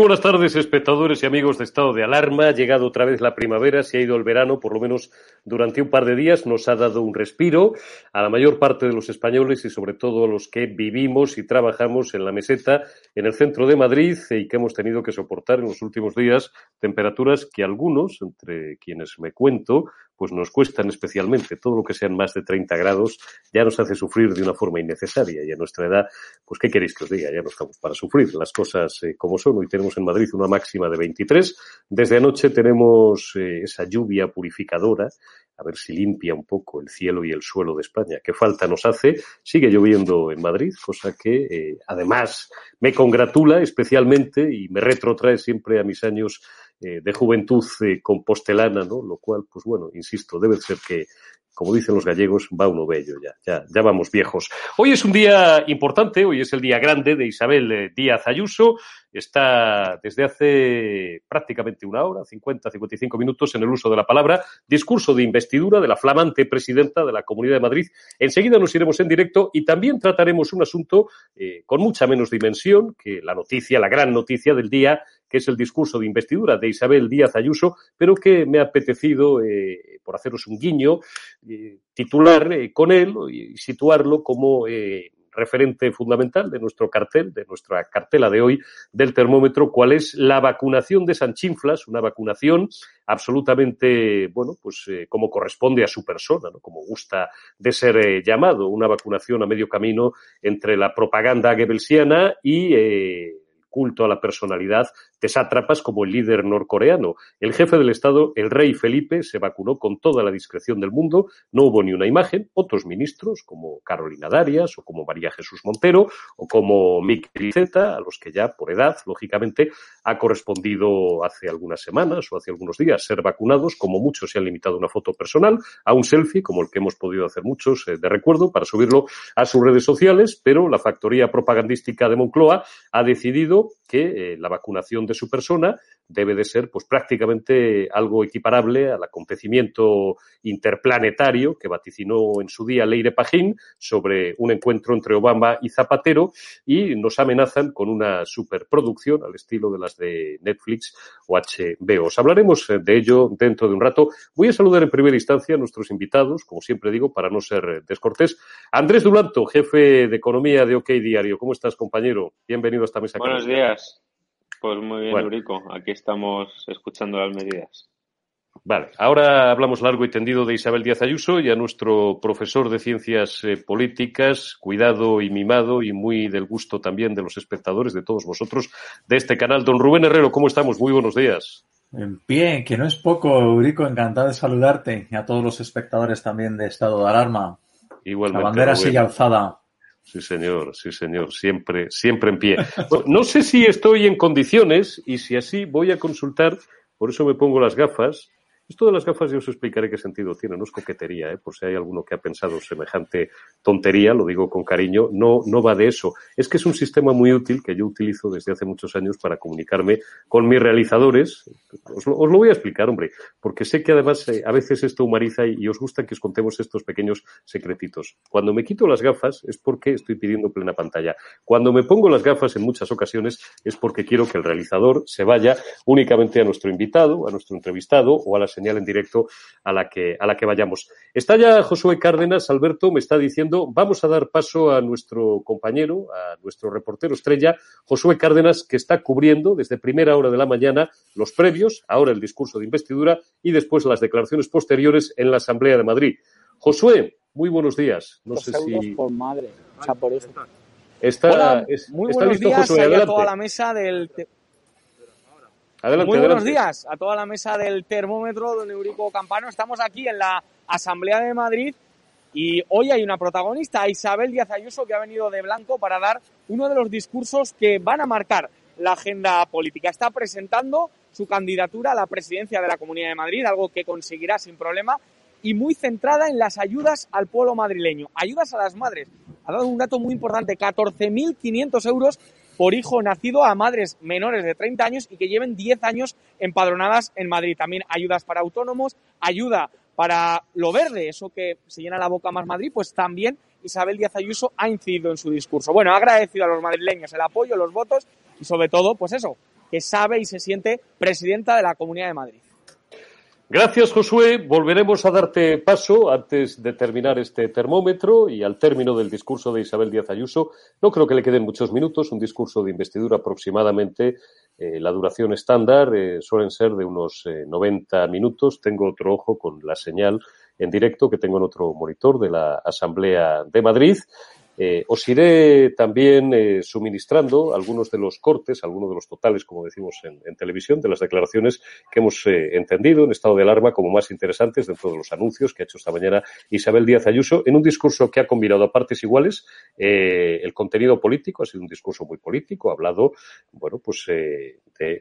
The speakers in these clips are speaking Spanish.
Buenas tardes, espectadores y amigos de Estado de Alarma. Ha llegado otra vez la primavera, se ha ido el verano, por lo menos durante un par de días. Nos ha dado un respiro a la mayor parte de los españoles y sobre todo a los que vivimos y trabajamos en la meseta, en el centro de Madrid, y que hemos tenido que soportar en los últimos días temperaturas que algunos, entre quienes me cuento, pues nos cuestan especialmente. Todo lo que sean más de 30 grados ya nos hace sufrir de una forma innecesaria. Y a nuestra edad, pues, ¿qué queréis que os diga? Ya no estamos para sufrir las cosas eh, como son. Hoy tenemos en Madrid una máxima de 23. Desde anoche tenemos eh, esa lluvia purificadora a ver si limpia un poco el cielo y el suelo de España. ¿Qué falta nos hace? Sigue lloviendo en Madrid, cosa que eh, además me congratula especialmente y me retrotrae siempre a mis años de juventud eh, compostelana, ¿no? Lo cual, pues bueno, insisto, debe ser que, como dicen los gallegos, va uno bello ya, ya, vamos viejos. Hoy es un día importante, hoy es el día grande de Isabel eh, Díaz Ayuso, está desde hace prácticamente una hora, 50, 55 minutos en el uso de la palabra, discurso de investidura de la flamante presidenta de la Comunidad de Madrid. Enseguida nos iremos en directo y también trataremos un asunto eh, con mucha menos dimensión que la noticia, la gran noticia del día, que es el discurso de investidura de Isabel Díaz Ayuso, pero que me ha apetecido, eh, por haceros un guiño, titular eh, con él y situarlo como eh, referente fundamental de nuestro cartel, de nuestra cartela de hoy del termómetro, cuál es la vacunación de Sanchinflas, una vacunación absolutamente, bueno, pues eh, como corresponde a su persona, ¿no? como gusta de ser llamado, una vacunación a medio camino entre la propaganda goebbelsiana y culto a la personalidad de sátrapas como el líder norcoreano. El jefe del Estado, el rey Felipe, se vacunó con toda la discreción del mundo, no hubo ni una imagen. Otros ministros, como Carolina Darias o como María Jesús Montero o como Miquel Iceta, a los que ya por edad, lógicamente, ha correspondido hace algunas semanas o hace algunos días ser vacunados, como muchos se han limitado a una foto personal, a un selfie, como el que hemos podido hacer muchos eh, de recuerdo, para subirlo a sus redes sociales, pero la factoría propagandística de Moncloa ha decidido que eh, la vacunación de su persona debe de ser pues prácticamente algo equiparable al acontecimiento interplanetario que vaticinó en su día Leire Pajín sobre un encuentro entre Obama y Zapatero y nos amenazan con una superproducción al estilo de las de Netflix o HBO. Os hablaremos eh, de ello dentro de un rato. Voy a saludar en primera instancia a nuestros invitados, como siempre digo, para no ser descortés. Andrés Dulanto, jefe de economía de OK Diario. ¿Cómo estás, compañero? Bienvenido a esta mesa. Buenos días. Pues muy bien, bueno. Eurico. Aquí estamos escuchando las medidas. Vale, ahora hablamos largo y tendido de Isabel Díaz Ayuso y a nuestro profesor de ciencias eh, políticas, cuidado y mimado y muy del gusto también de los espectadores, de todos vosotros, de este canal. Don Rubén Herrero, ¿cómo estamos? Muy buenos días. Bien, que no es poco, Eurico, encantado de saludarte y a todos los espectadores también de Estado de Alarma. Igualmente. La bandera Rubén. sigue alzada. Sí, señor, sí, señor, siempre, siempre en pie. No sé si estoy en condiciones y si así voy a consultar, por eso me pongo las gafas. Esto de las gafas yo os explicaré qué sentido tiene, no es coquetería, ¿eh? por si hay alguno que ha pensado semejante tontería, lo digo con cariño, no, no va de eso. Es que es un sistema muy útil que yo utilizo desde hace muchos años para comunicarme con mis realizadores. Os lo, voy a explicar, hombre, porque sé que además eh, a veces esto humaniza y, y os gusta que os contemos estos pequeños secretitos. Cuando me quito las gafas es porque estoy pidiendo plena pantalla. Cuando me pongo las gafas en muchas ocasiones es porque quiero que el realizador se vaya únicamente a nuestro invitado, a nuestro entrevistado o a la señal en directo a la que, a la que vayamos. Está ya Josué Cárdenas, Alberto me está diciendo, vamos a dar paso a nuestro compañero, a nuestro reportero estrella, Josué Cárdenas, que está cubriendo desde primera hora de la mañana los previos, ahora el discurso de investidura y después las declaraciones posteriores en la Asamblea de Madrid. Josué, muy buenos días. No sé si por madre. O sea, por eso. está, Hola, es- muy está buenos listo días Josué. a toda la mesa del... Adelante, Muy buenos adelante. días a toda la mesa del termómetro, don Eurico Campano. Estamos aquí en la Asamblea de Madrid y hoy hay una protagonista, Isabel Díaz Ayuso, que ha venido de blanco para dar uno de los discursos que van a marcar la agenda política. Está presentando su candidatura a la presidencia de la Comunidad de Madrid, algo que conseguirá sin problema, y muy centrada en las ayudas al pueblo madrileño, ayudas a las madres. Ha dado un dato muy importante, 14.500 euros por hijo nacido a madres menores de 30 años y que lleven 10 años empadronadas en Madrid. También ayudas para autónomos, ayuda para lo verde, eso que se llena la boca más Madrid, pues también Isabel Díaz Ayuso ha incidido en su discurso. Bueno, ha agradecido a los madrileños el apoyo, los votos y sobre todo, pues eso, que sabe y se siente presidenta de la Comunidad de Madrid. Gracias, Josué. Volveremos a darte paso antes de terminar este termómetro y al término del discurso de Isabel Díaz Ayuso. No creo que le queden muchos minutos, un discurso de investidura aproximadamente. Eh, la duración estándar eh, suelen ser de unos 90 eh, minutos. Tengo otro ojo con la señal en directo que tengo en otro monitor de la Asamblea de Madrid. Eh, os iré también eh, suministrando algunos de los cortes, algunos de los totales, como decimos en, televisión, de las declaraciones que hemos eh, entendido en estado de alarma como más interesantes dentro de los anuncios que ha hecho esta mañana Isabel Díaz Ayuso en un discurso que ha combinado a partes iguales. El contenido político, ha sido un discurso muy político, ha hablado, bueno, pues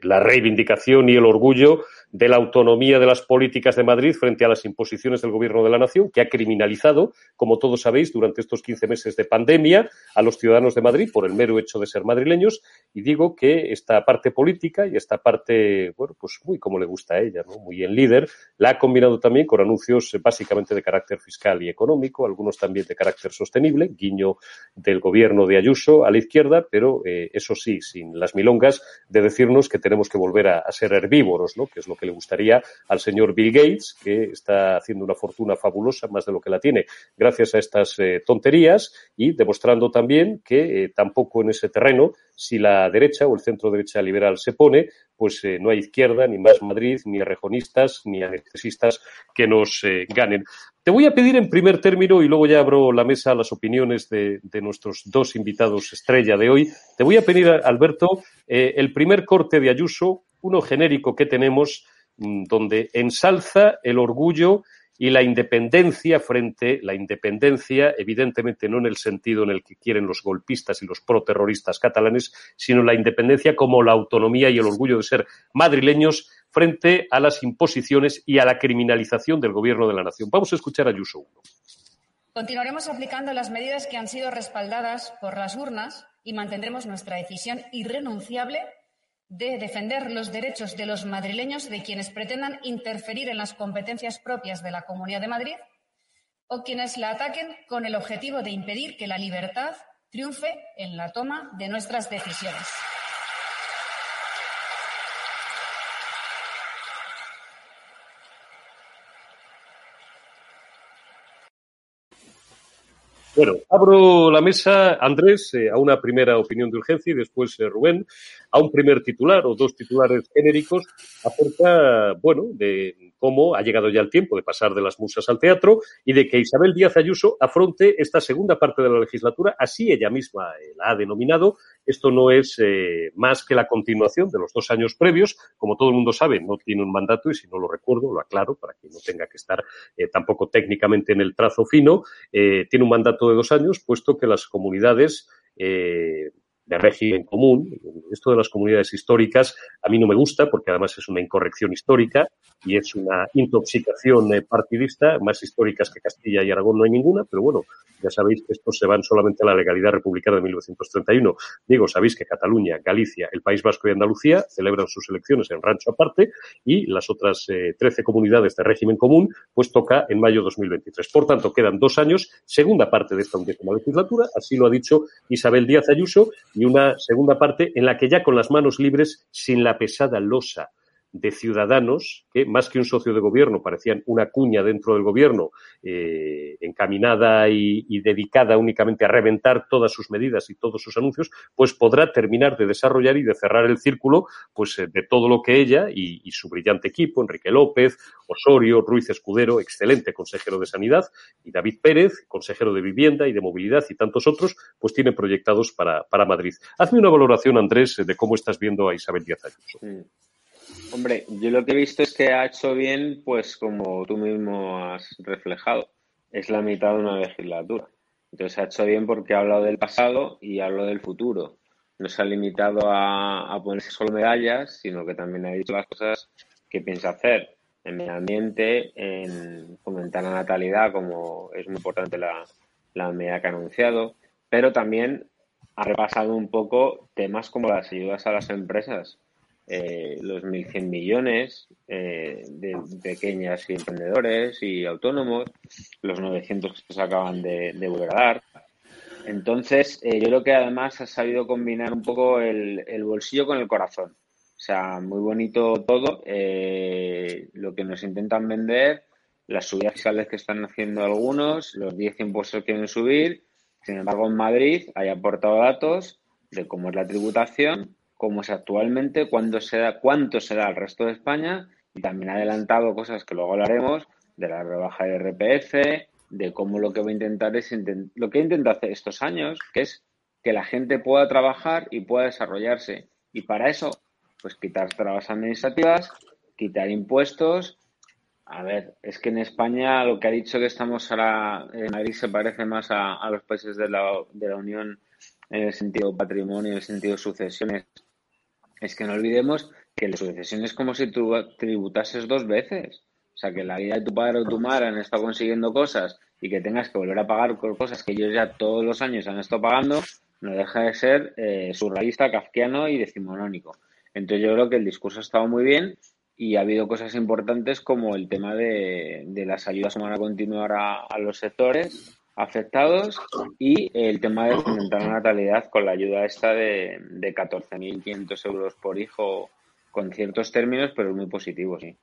la reivindicación y el orgullo de la autonomía de las políticas de Madrid frente a las imposiciones del Gobierno de la Nación, que ha criminalizado, como todos sabéis, durante estos 15 meses de pandemia a los ciudadanos de Madrid por el mero hecho de ser madrileños. Y digo que esta parte política y esta parte, bueno, pues muy como le gusta a ella, muy en líder, la ha combinado también con anuncios básicamente de carácter fiscal y económico, algunos también de carácter sostenible, guiño del Gobierno de Ayuso a la izquierda, pero eh, eso sí, sin las milongas de decirnos que tenemos que volver a, ser herbívoros, ¿no? que es lo que le gustaría al señor Bill Gates, que está haciendo una fortuna fabulosa, más de lo que la tiene, gracias a estas eh, tonterías y demostrando también que eh, tampoco en ese terreno, si la derecha o el centro derecha liberal se pone, pues eh, no hay izquierda, ni más Madrid, ni rejonistas, ni anestesistas que nos ganen. Te voy a pedir en primer término, y luego ya abro la mesa a las opiniones de, nuestros dos invitados estrella de hoy, te voy a pedir, Alberto, el primer corte de Ayuso, uno genérico que tenemos, mm, donde ensalza el orgullo y la independencia frente la independencia, evidentemente no en el sentido en el que quieren los golpistas y los proterroristas catalanes, sino la independencia como la autonomía y el orgullo de ser madrileños frente a las imposiciones y a la criminalización del gobierno de la nación. Vamos a escuchar a Ayuso 1. Continuaremos aplicando las medidas que han sido respaldadas por las urnas y mantendremos nuestra decisión irrenunciable de defender los derechos de los madrileños de quienes pretendan interferir en las competencias propias de la Comunidad de Madrid o quienes la ataquen con el objetivo de impedir que la libertad triunfe en la toma de nuestras decisiones. Bueno, abro la mesa, Andrés, eh, a una primera opinión de urgencia y después eh, Rubén, a un primer titular o dos titulares genéricos acerca, bueno, de cómo ha llegado ya el tiempo de pasar de las musas al teatro y de que Isabel Díaz Ayuso afronte esta segunda parte de la legislatura, así ella misma eh, la ha denominado. Esto no es eh, más que la continuación de los dos años previos. Como todo el mundo sabe, no tiene un mandato y si no lo recuerdo, lo aclaro para que no tenga que estar eh, tampoco técnicamente en el trazo fino. tiene un mandato de dos años, puesto que las comunidades de régimen común. Esto de las comunidades históricas a mí no me gusta porque además es una incorrección histórica y es una intoxicación eh, partidista. Más históricas que Castilla y Aragón no hay ninguna, pero bueno, ya sabéis que estos se van solamente a la legalidad republicana de 1931. Digo, sabéis que Cataluña, Galicia, el País Vasco y Andalucía celebran sus elecciones en rancho aparte y las otras eh, 13 comunidades de régimen común pues toca en mayo de 2023. Por tanto, quedan dos años, segunda parte de esta undécima legislatura, así lo ha dicho Isabel Díaz Ayuso, y una segunda parte en la que ya con las manos libres, sin la pesada losa de ciudadanos que, más que un socio de gobierno, parecían una cuña dentro del gobierno eh, encaminada y, dedicada únicamente a reventar todas sus medidas y todos sus anuncios, pues podrá terminar de desarrollar y de cerrar el círculo pues, eh, de todo lo que ella y, su brillante equipo, Enrique López, Osorio, Ruiz Escudero, excelente consejero de Sanidad, y David Pérez, consejero de Vivienda y de Movilidad y tantos otros, pues tienen proyectados para, para Madrid. Hazme una valoración, Andrés, de cómo estás viendo a Isabel Díaz Ayuso. Hombre, yo lo que he visto es que ha hecho bien, pues como tú mismo has reflejado, es la mitad de una legislatura. Entonces ha hecho bien porque ha hablado del pasado y ha hablado del futuro. No se ha limitado a, ponerse solo medallas, sino que también ha dicho las cosas que piensa hacer en medio ambiente, en fomentar la natalidad, como es muy importante la, la medida que ha anunciado, pero también ha repasado un poco temas como las ayudas a las empresas eh, los 1.100 millones eh, de pequeñas y emprendedores y autónomos, los 900 que se acaban de, de volver a dar. Entonces, eh, yo creo que además ha sabido combinar un poco el, bolsillo con el corazón. O sea, muy bonito todo. Eh, lo que nos intentan vender, las subidas fiscales que están haciendo algunos, los 10 impuestos que quieren subir. Sin embargo, en Madrid hay aportado datos de cómo es la tributación, cómo es actualmente, cuánto se da, cuánto se da al resto de España y también ha adelantado cosas que luego hablaremos de la rebaja de RPF, de cómo lo que va a intentar es lo que he intentado hacer estos años, que es que la gente pueda trabajar y pueda desarrollarse. Y para eso, pues quitar trabas administrativas, quitar impuestos. A ver, es que en España lo que ha dicho que estamos ahora, en Madrid se parece más a, a los países de la, de la Unión en el sentido patrimonio, en el sentido sucesiones. Es que no olvidemos que la sucesión es como si tú tributases dos veces. O sea, que la vida de tu padre o tu madre han estado consiguiendo cosas y que tengas que volver a pagar cosas que ellos ya todos los años han estado pagando, no deja de ser eh, surrealista, kafkiano y decimonónico. Entonces yo creo que el discurso ha estado muy bien y ha habido cosas importantes como el tema de, las ayudas van a continuar a, los sectores afectados y el tema de fomentar la natalidad con la ayuda esta de, de 14.500 euros por hijo con ciertos términos, pero muy positivo, sí.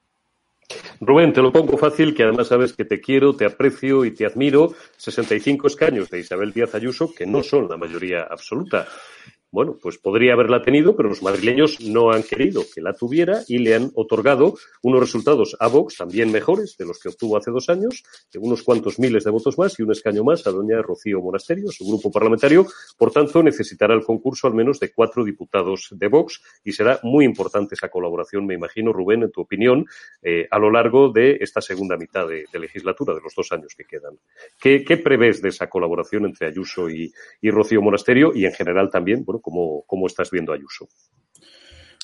Rubén, te lo pongo fácil, que además sabes que te quiero, te aprecio y te admiro. 65 escaños de Isabel Díaz Ayuso, que no son la mayoría absoluta bueno, pues podría haberla tenido, pero los madrileños no han querido que la tuviera y le han otorgado unos resultados a Vox también mejores de los que obtuvo hace dos años, de unos cuantos miles de votos más y un escaño más a doña Rocío Monasterio, su grupo parlamentario. Por tanto, necesitará el concurso al menos de cuatro diputados de Vox y será muy importante esa colaboración, me imagino, Rubén, en tu opinión, eh, a lo largo de esta segunda mitad de, legislatura, de los dos años que quedan. ¿Qué, prevés de esa colaboración entre Ayuso y, y Rocío Monasterio y en general también, bueno, ¿Cómo, estás viendo a Ayuso?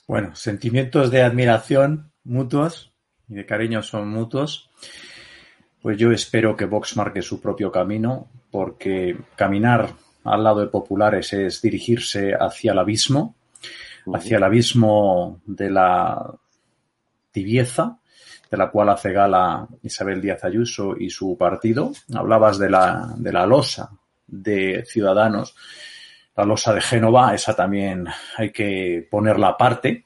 Bueno, sentimientos de admiración mutuos y de cariño son mutuos. Pues yo espero que Vox marque su propio camino, porque caminar al lado de populares es dirigirse hacia el abismo, hacia el abismo de la tibieza, de la cual hace gala Isabel Díaz Ayuso y su partido. Hablabas de la, de la losa de Ciudadanos la losa de Génova, esa también hay que ponerla aparte.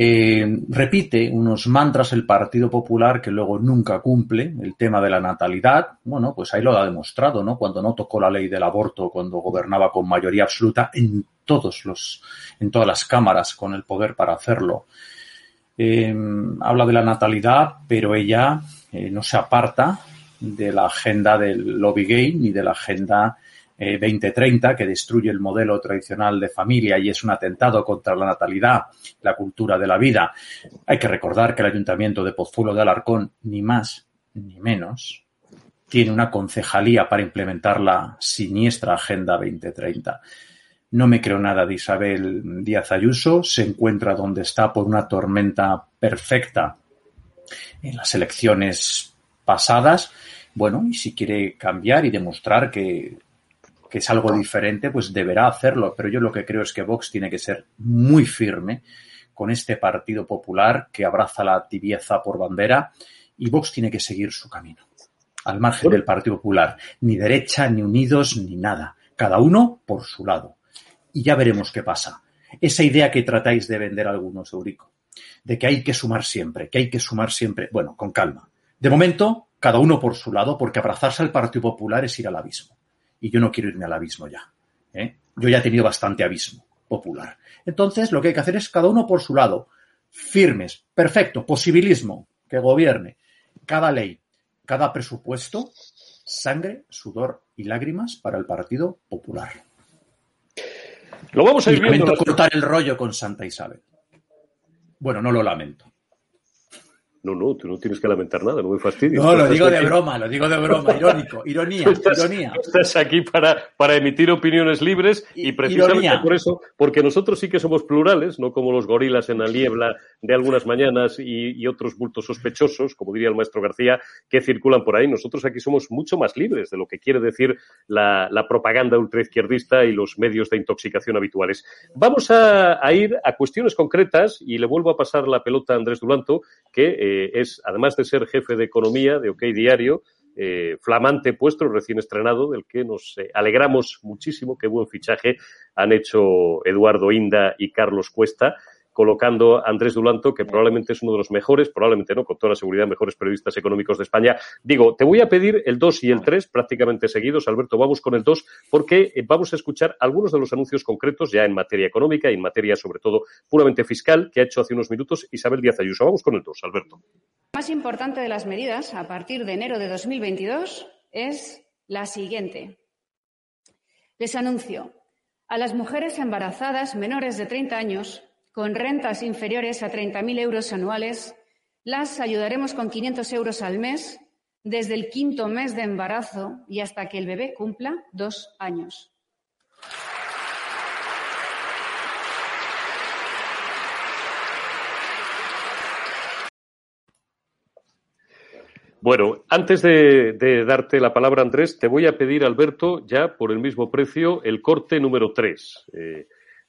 Eh, repite unos mantras el Partido Popular que luego nunca cumple, el tema de la natalidad, bueno, pues ahí lo ha demostrado, ¿no? Cuando no tocó la ley del aborto, cuando gobernaba con mayoría absoluta en todos los, en todas las cámaras con el poder para hacerlo. Eh, habla de la natalidad, pero ella eh, no se aparta de la agenda del lobby gay ni de la agenda 2030, eh, que destruye el modelo tradicional de familia y es un atentado contra la natalidad, la cultura de la vida. Hay que recordar que el Ayuntamiento de Pozuelo de Alarcón, ni más ni menos, tiene una concejalía para implementar la siniestra Agenda 2030. No me creo nada de Isabel Díaz Ayuso, se encuentra donde está por una tormenta perfecta en las elecciones pasadas. Bueno, y si quiere cambiar y demostrar que que es algo diferente, pues deberá hacerlo. Pero yo lo que creo es que Vox tiene que ser muy firme con este Partido Popular que abraza la tibieza por bandera y Vox tiene que seguir su camino, al margen del Partido Popular. Ni derecha, ni unidos, ni nada. Cada uno por su lado. Y ya veremos qué pasa. Esa idea que tratáis de vender algunos, Eurico, de que hay que sumar siempre, que hay que sumar siempre. Bueno, con calma. De momento, cada uno por su lado, porque abrazarse al Partido Popular es ir al abismo y yo no quiero irme al abismo ya. ¿eh? Yo ya he tenido bastante abismo popular. Entonces, lo que hay que hacer es cada uno por su lado, firmes, perfecto, posibilismo, que gobierne. Cada ley, cada presupuesto, sangre, sudor y lágrimas para el Partido Popular. Lo vamos a ir viendo. Lamento cortar el rollo con Santa Isabel. Bueno, no lo lamento. No, no, tú no tienes que lamentar nada, no me fastidies. No, lo digo de broma, lo digo de broma, irónico, ironía, estás, ironía. Estás aquí para, para emitir opiniones libres y, precisamente por eso, porque nosotros sí que somos plurales, no como los gorilas en la niebla de algunas mañanas y, otros bultos sospechosos, como diría el maestro García, que circulan por ahí. Nosotros aquí somos mucho más libres de lo que quiere decir la, propaganda ultraizquierdista y los medios de intoxicación habituales. Vamos a, ir a cuestiones concretas y le vuelvo a pasar la pelota a Andrés Dulanto, que eh, es, además de ser jefe de economía de OK Diario, eh, flamante puesto, recién estrenado, del que nos eh, alegramos muchísimo. Qué buen fichaje han hecho Eduardo Inda y Carlos Cuesta colocando a Andrés Dulanto, que probablemente es uno de los mejores, probablemente no, con toda la seguridad, mejores periodistas económicos de España. Digo, te voy a pedir el 2 y el 3 prácticamente seguidos. Alberto, vamos con el 2 porque eh, vamos a escuchar algunos de los anuncios concretos ya en materia económica y en materia, sobre todo, puramente fiscal que ha hecho hace unos minutos Isabel Díaz Ayuso. Vamos con el 2, Alberto. La más importante de las medidas a partir de enero de 2022 es la siguiente. Les anuncio a las mujeres embarazadas menores de 30 años con rentas inferiores a 30.000 euros anuales, las ayudaremos con 500 euros al mes desde el quinto mes de embarazo y hasta que el bebé cumpla dos años. Bueno, antes de, darte la palabra, Andrés, te voy a pedir, Alberto, ya por el mismo precio, el corte número 3.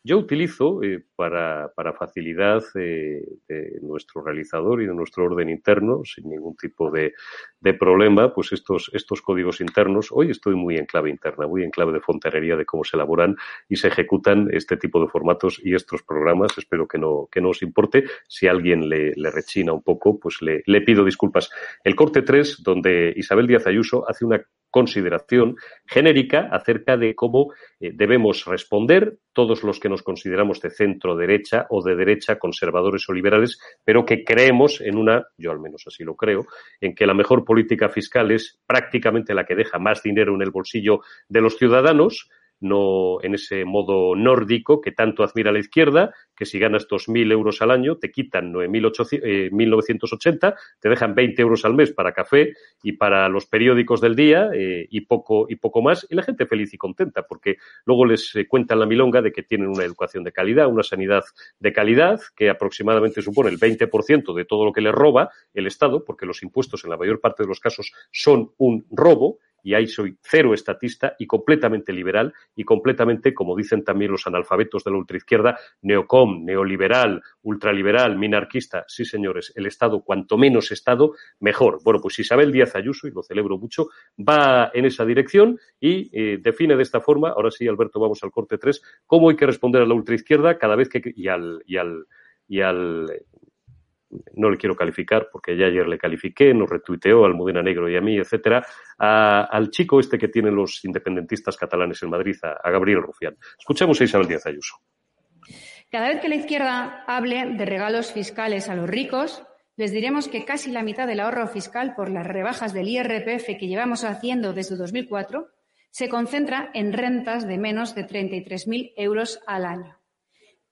Yo utilizo, eh, para, para, facilidad eh, de nuestro realizador y de nuestro orden interno, sin ningún tipo de, de, problema, pues estos, estos códigos internos. Hoy estoy muy en clave interna, muy en clave de fontanería de cómo se elaboran y se ejecutan este tipo de formatos y estos programas. Espero que no, que no os importe. Si alguien le, rechina un poco, pues le, le pido disculpas. El corte 3, donde Isabel Díaz Ayuso hace una consideración genérica acerca de cómo eh, debemos responder todos los que nos consideramos de centro derecha o de derecha, conservadores o liberales, pero que creemos en una, yo al menos así lo creo, en que la mejor política fiscal es prácticamente la que deja más dinero en el bolsillo de los ciudadanos, no en ese modo nórdico que tanto admira la izquierda, que si ganas 2.000 euros al año te quitan 1.980, eh, te dejan 20 euros al mes para café y para los periódicos del día eh, y, poco, y poco más, y la gente feliz y contenta, porque luego les eh, cuentan la milonga de que tienen una educación de calidad, una sanidad de calidad, que aproximadamente supone el 20% de todo lo que les roba el Estado, porque los impuestos en la mayor parte de los casos son un robo, y ahí soy cero estatista y completamente liberal y completamente, como dicen también los analfabetos de la ultraizquierda, neocom, neoliberal, ultraliberal, minarquista. Sí, señores, el Estado, cuanto menos Estado, mejor. Bueno, pues Isabel Díaz Ayuso, y lo celebro mucho, va en esa dirección y eh, define de esta forma, ahora sí, Alberto, vamos al corte 3, cómo hay que responder a la ultraizquierda cada vez que, y al, no le quiero calificar porque ya ayer le califiqué, nos retuiteó al Mudena Negro y a mí, etcétera, al chico este que tienen los independentistas catalanes en Madrid, a, Gabriel Rufián. Escuchemos a Isabel Díaz Ayuso. Cada vez que la izquierda hable de regalos fiscales a los ricos, les diremos que casi la mitad del ahorro fiscal por las rebajas del IRPF que llevamos haciendo desde 2004 se concentra en rentas de menos de 33.000 euros al año.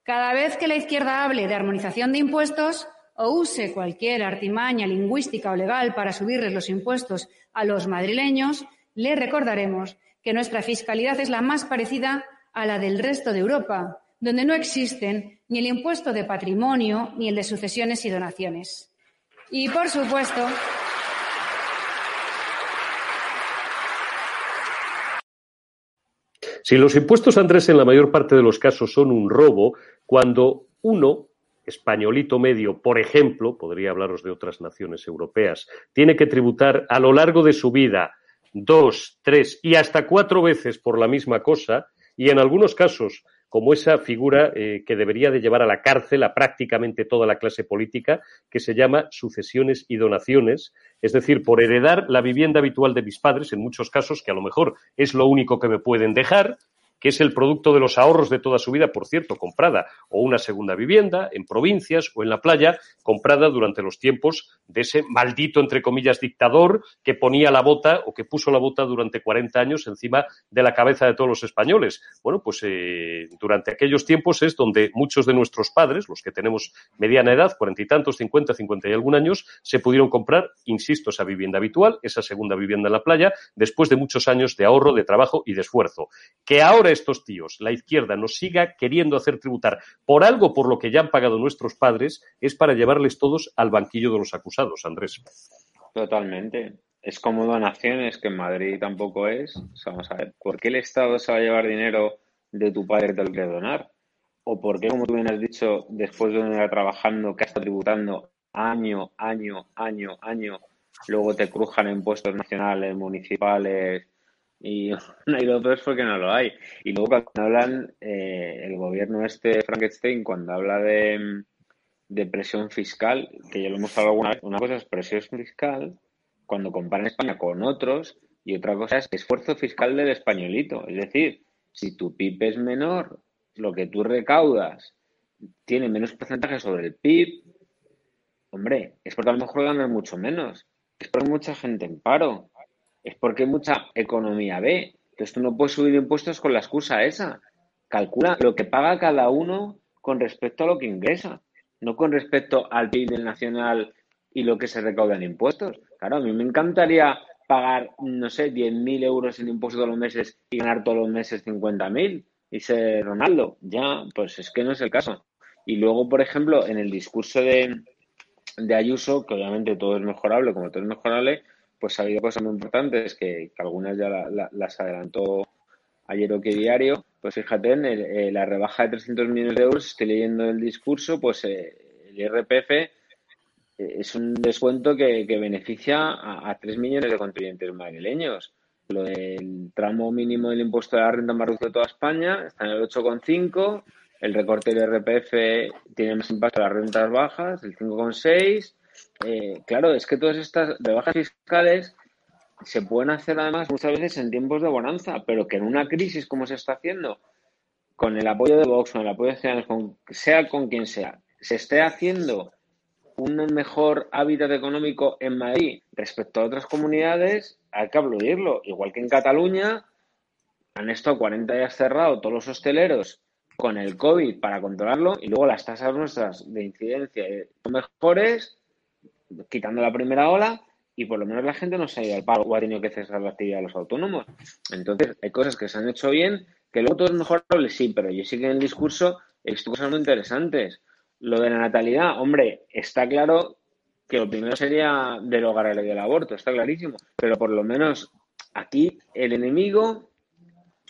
Cada vez que la izquierda hable de armonización de impuestos, o use cualquier artimaña lingüística o legal para subirles los impuestos a los madrileños, le recordaremos que nuestra fiscalidad es la más parecida a la del resto de Europa, donde no existen ni el impuesto de patrimonio ni el de sucesiones y donaciones. Y, por supuesto, Si los impuestos, Andrés, en la mayor parte de los casos son un robo, cuando uno españolito medio, por ejemplo, podría hablaros de otras naciones europeas, tiene que tributar a lo largo de su vida dos, tres y hasta cuatro veces por la misma cosa, y en algunos casos como esa figura eh, que debería de llevar a la cárcel a prácticamente toda la clase política, que se llama sucesiones y donaciones, es decir, por heredar la vivienda habitual de mis padres, en muchos casos, que a lo mejor es lo único que me pueden dejar, que es el producto de los ahorros de toda su vida, por cierto, comprada, o una segunda vivienda en provincias o en la playa, comprada durante los tiempos de ese maldito, entre comillas, dictador que ponía la bota o que puso la bota durante 40 años encima de la cabeza de todos los españoles. Bueno, pues eh, durante aquellos tiempos es donde muchos de nuestros padres, los que tenemos mediana edad, cuarenta y tantos, cincuenta, cincuenta y algún años, se pudieron comprar, insisto, esa vivienda habitual, esa segunda vivienda en la playa, después de muchos años de ahorro, de trabajo y de esfuerzo. Que ahora estos tíos, la izquierda, nos siga queriendo hacer tributar por algo por lo que ya han pagado nuestros padres, es para llevarles todos al banquillo de los acusados, Andrés. Totalmente. Es como donaciones, que en Madrid tampoco es. vamos a ver, ¿por qué el Estado se va a llevar dinero de tu padre te donar? ¿O por qué, como tú bien has dicho, después de venir trabajando, que está tributando año, año, año, año, luego te crujan impuestos nacionales, municipales, y no hay dos porque no lo hay. Y luego cuando hablan, eh, el gobierno este Frankenstein, cuando habla de, de presión fiscal, que ya lo hemos hablado alguna vez, una cosa es presión fiscal cuando comparan España con otros y otra cosa es esfuerzo fiscal del españolito. Es decir, si tu PIB es menor, lo que tú recaudas tiene menos porcentaje sobre el PIB, hombre, es porque a lo mejor ganas mucho menos. Es porque mucha gente en paro. Es porque hay mucha economía B. Entonces tú no puedes subir impuestos con la excusa esa. Calcula lo que paga cada uno con respecto a lo que ingresa, no con respecto al PIB del nacional y lo que se recauda en impuestos. Claro, a mí me encantaría pagar, no sé, 10.000 euros en impuestos todos los meses y ganar todos los meses 50.000 y ser Ronaldo. Ya, pues es que no es el caso. Y luego, por ejemplo, en el discurso de, de Ayuso, que obviamente todo es mejorable, como todo es mejorable, pues ha habido cosas muy importantes que, algunas ya las adelantó ayer o que diario. Pues fíjate, en eh, la rebaja de 300 millones de euros, estoy leyendo el discurso, pues eh, el IRPF eh, es un descuento que, beneficia a, a 3 millones de contribuyentes madrileños. Lo del tramo mínimo del impuesto de la renta más reducido de toda España está en el 8,5 el recorte del RPF tiene más impacto en las rentas bajas, el 5,6. Eh, claro, es que todas estas rebajas fiscales se pueden hacer además muchas veces en tiempos de bonanza, pero que en una crisis como se está haciendo, con el apoyo de Vox, con el apoyo de Ciudadanos, sea con quien sea, se esté haciendo un mejor hábitat económico en Madrid respecto a otras comunidades, hay que aplaudirlo. Igual que en Cataluña, han estado 40 días cerrados todos los hosteleros con el COVID para controlarlo y luego las tasas nuestras de incidencia son mejores, quitando la primera ola, y por lo menos la gente no se ha ido al paro o ha tenido que cesar la actividad de los autónomos. Entonces, hay cosas que se han hecho bien, que luego todo es mejorable, sí, pero yo sí que en el discurso he visto cosas muy interesantes. Lo de la natalidad, hombre, está claro que lo primero sería derogar la ley del aborto, está clarísimo, pero por lo menos aquí el enemigo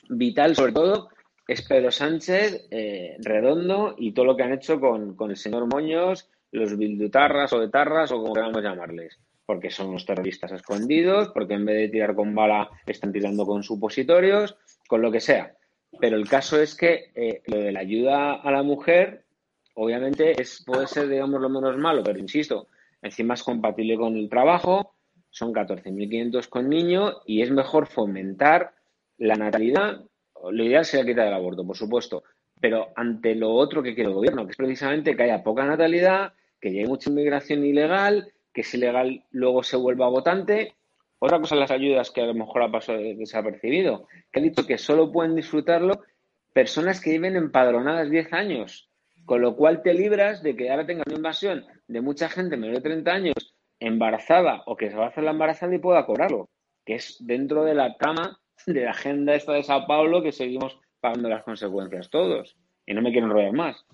vital, sobre todo, es Pedro Sánchez, eh, Redondo y todo lo que han hecho con, el señor Moños, los bildutarras o etarras o como queramos llamarles. Porque son los terroristas escondidos, porque en vez de tirar con bala están tirando con supositorios, con lo que sea. Pero el caso es que eh, lo de la ayuda a la mujer, obviamente, es, puede ser, digamos, lo menos malo, pero insisto, encima es compatible con el trabajo, son 14.500 con niño y es mejor fomentar la natalidad lo ideal sería quitar el aborto, por supuesto, pero ante lo otro que quiere el gobierno, que es precisamente que haya poca natalidad, que llegue mucha inmigración ilegal, que si ilegal luego se vuelva votante. Otra cosa las ayudas que a lo mejor ha pasado desapercibido, que ha dicho que solo pueden disfrutarlo personas que viven empadronadas 10 años, con lo cual te libras de que ahora tengas una invasión de mucha gente menor de 30 años embarazada o que se va a hacer la embarazada y pueda cobrarlo, que es dentro de la cama de la agenda esta de Sao Paulo que seguimos pagando las consecuencias todos. Y no me quiero enrollar más.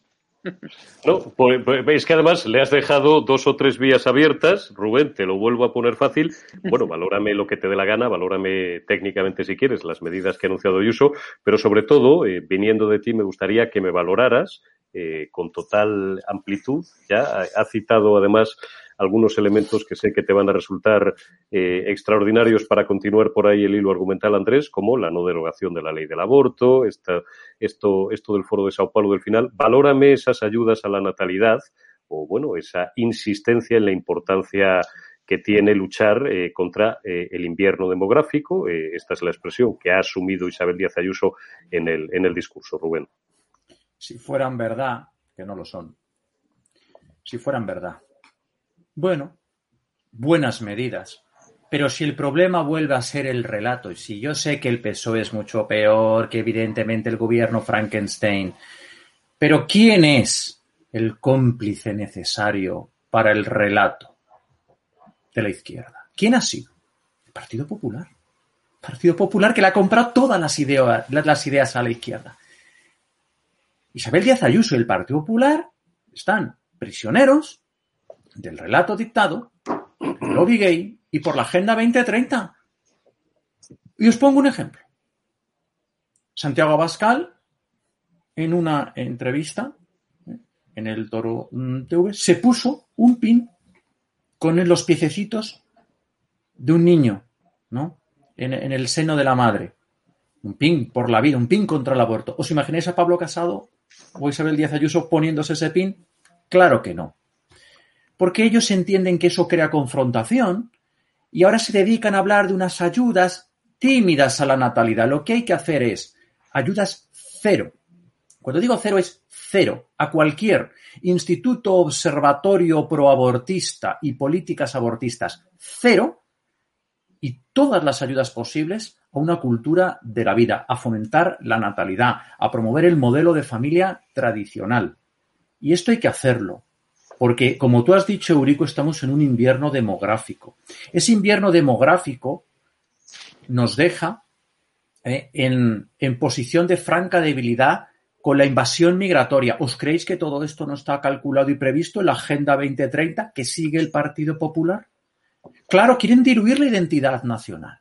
No, pues, pues, es que además le has dejado dos o tres vías abiertas. Rubén, te lo vuelvo a poner fácil. Bueno, valórame lo que te dé la gana, valórame técnicamente si quieres las medidas que ha anunciado Yuso, pero sobre todo, eh, viniendo de ti, me gustaría que me valoraras eh, con total amplitud. Ya ha citado además algunos elementos que sé que te van a resultar eh, extraordinarios para continuar por ahí el hilo argumental, Andrés, como la no derogación de la ley del aborto, esta, esto, esto del foro de Sao Paulo del final. Valórame esas ayudas a la natalidad o, bueno, esa insistencia en la importancia que tiene luchar eh, contra eh, el invierno demográfico. esta es la expresión que ha asumido Isabel Díaz Ayuso en el, en el discurso, Rubén. Si fueran verdad, que no lo son, si fueran verdad, bueno, buenas medidas. Pero si el problema vuelve a ser el relato, y si yo sé que el PSOE es mucho peor que evidentemente el gobierno Frankenstein, pero ¿quién es el cómplice necesario para el relato de la izquierda? ¿Quién ha sido? El Partido Popular. El Partido Popular que le ha comprado todas las las ideas a la izquierda. Isabel Díaz Ayuso y el Partido Popular están prisioneros del relato dictado, el lobby gay y por la Agenda 2030. Y os pongo un ejemplo. Santiago Abascal, en una entrevista en el Toro TV, se puso un pin con los piececitos de un niño, ¿no? En, en, el seno de la madre. Un pin por la vida, un pin contra el aborto. ¿Os imagináis a Pablo Casado o Isabel Díaz Ayuso poniéndose ese pin Claro que no. Porque ellos entienden que eso crea confrontación y ahora se dedican a hablar de unas ayudas tímidas a la natalidad. Lo que hay que hacer es ayudas cero. Cuando digo cero es cero a cualquier instituto, observatorio proabortista y políticas abortistas. Cero y todas las ayudas posibles a una cultura de la vida, a fomentar la natalidad, a promover el modelo de familia tradicional. Y esto hay que hacerlo, porque como tú has dicho, Eurico, estamos en un invierno demográfico. Ese invierno demográfico nos deja eh, en, en posición de franca debilidad con la invasión migratoria. ¿Os creéis que todo esto no está calculado y previsto en la Agenda 2030 que sigue el Partido Popular? Claro, quieren diluir la identidad nacional.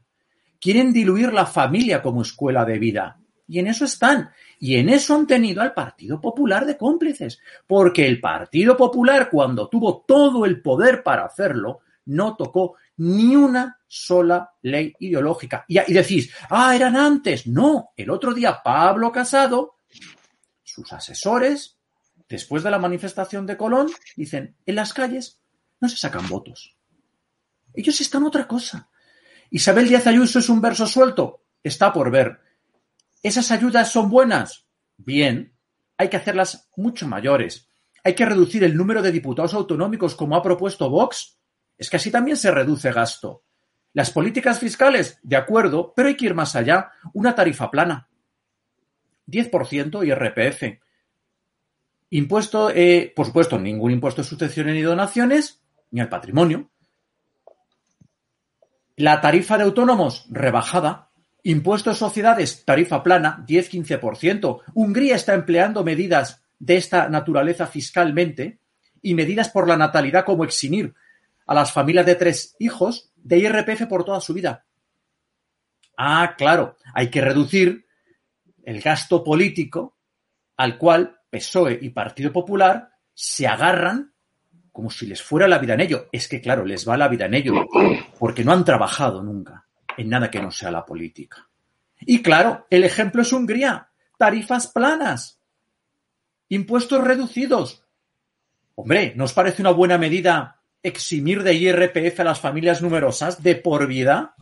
Quieren diluir la familia como escuela de vida. Y en eso están. Y en eso han tenido al Partido Popular de cómplices. Porque el Partido Popular, cuando tuvo todo el poder para hacerlo, no tocó ni una sola ley ideológica. Y, decís, ah, eran antes. No, el otro día Pablo Casado, sus asesores, después de la manifestación de Colón, dicen, en las calles no se sacan votos. Ellos están otra cosa. Isabel Díaz Ayuso es un verso suelto. Está por ver. ¿Esas ayudas son buenas? Bien. Hay que hacerlas mucho mayores. Hay que reducir el número de diputados autonómicos como ha propuesto Vox. Es que así también se reduce gasto. Las políticas fiscales, de acuerdo, pero hay que ir más allá. Una tarifa plana. 10% IRPF. Impuesto, eh, por supuesto, ningún impuesto de sucesiones ni donaciones, ni al patrimonio. La tarifa de autónomos rebajada. Impuesto de sociedades, tarifa plana, 10-15%. Hungría está empleando medidas de esta naturaleza fiscalmente y medidas por la natalidad como eximir a las familias de tres hijos de IRPF por toda su vida. Ah, claro, hay que reducir el gasto político al cual PSOE y Partido Popular se agarran como si les fuera la vida en ello. Es que, claro, les va la vida en ello, porque no han trabajado nunca en nada que no sea la política. Y claro, el ejemplo es Hungría. Tarifas planas. Impuestos reducidos. Hombre, ¿nos parece una buena medida eximir de IRPF a las familias numerosas de por vida?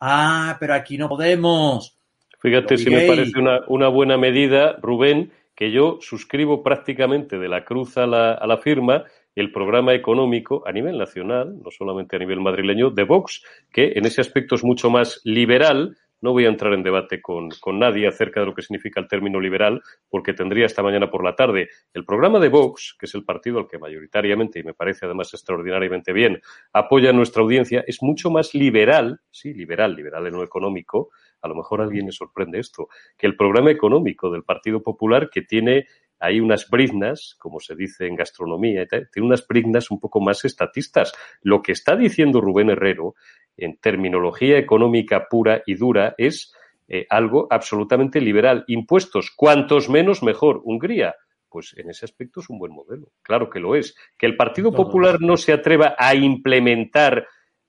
Ah, pero aquí no podemos. Fíjate si me parece una, una, buena medida, Rubén, que yo suscribo prácticamente de la cruz a la, a la firma el programa económico a nivel nacional, no solamente a nivel madrileño, de Vox, que en ese aspecto es mucho más liberal. No voy a entrar en debate con, con, nadie acerca de lo que significa el término liberal, porque tendría esta mañana por la tarde el programa de Vox, que es el partido al que mayoritariamente, y me parece además extraordinariamente bien, apoya a nuestra audiencia, es mucho más liberal, sí, liberal, liberal en lo económico, a lo mejor a alguien le sorprende esto, que el programa económico del Partido Popular que tiene hay unas briznas, como se dice en gastronomía, tiene unas briznas un poco más estatistas. Lo que está diciendo Rubén Herrero en terminología económica pura y dura es eh, algo absolutamente liberal. Impuestos, cuantos menos mejor. Hungría, pues en ese aspecto es un buen modelo. Claro que lo es. Que el Partido Popular no se atreva a implementar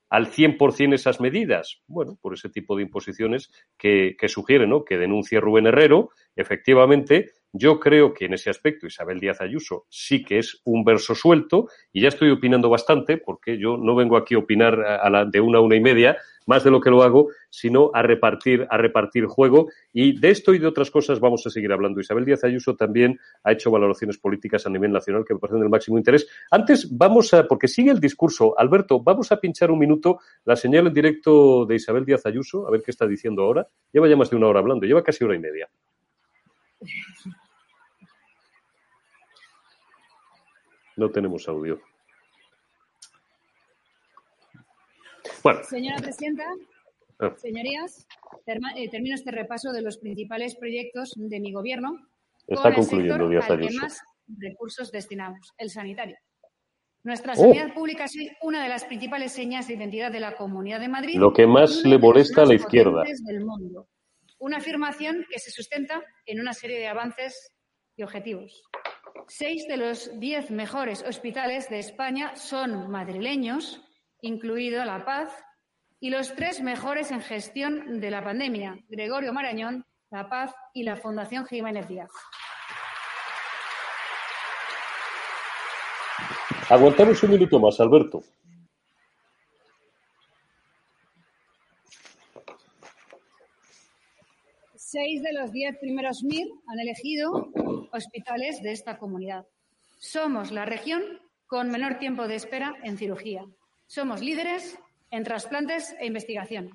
al 100% esas medidas? Bueno, por ese tipo de imposiciones que, que sugiere, ¿no? Que denuncia Rubén Herrero, efectivamente, yo creo que en ese aspecto Isabel Díaz Ayuso sí que es un verso suelto y ya estoy opinando bastante porque yo no vengo aquí a opinar a la de una a una y media, más de lo que lo hago, sino a repartir, a repartir juego. Y de esto y de otras cosas vamos a seguir hablando. Isabel Díaz Ayuso también ha hecho valoraciones políticas a nivel nacional que me parecen del máximo interés. Antes vamos a, porque sigue el discurso, Alberto, vamos a pinchar un minuto la señal en directo de Isabel Díaz Ayuso, a ver qué está diciendo ahora. Lleva ya más de una hora hablando, lleva casi hora y media. No tenemos audio. Bueno. Señora Presidenta, ah. señorías, eh, termino este repaso de los principales proyectos de mi gobierno. Está concluyendo Díaz más recursos destinamos, el sanitario. Nuestra oh. sanidad pública es una de las principales señas de identidad de la Comunidad de Madrid. Lo que más le molesta a la izquierda. Del mundo. Una afirmación que se sustenta en una serie de avances y objetivos. Seis de los diez mejores hospitales de España son madrileños, incluido La Paz, y los tres mejores en gestión de la pandemia, Gregorio Marañón, La Paz y la Fundación Jiménez Díaz. Aguantamos un minuto más, Alberto. Seis de los diez primeros MIR han elegido hospitales de esta comunidad. Somos la región con menor tiempo de espera en cirugía. Somos líderes en trasplantes e investigación.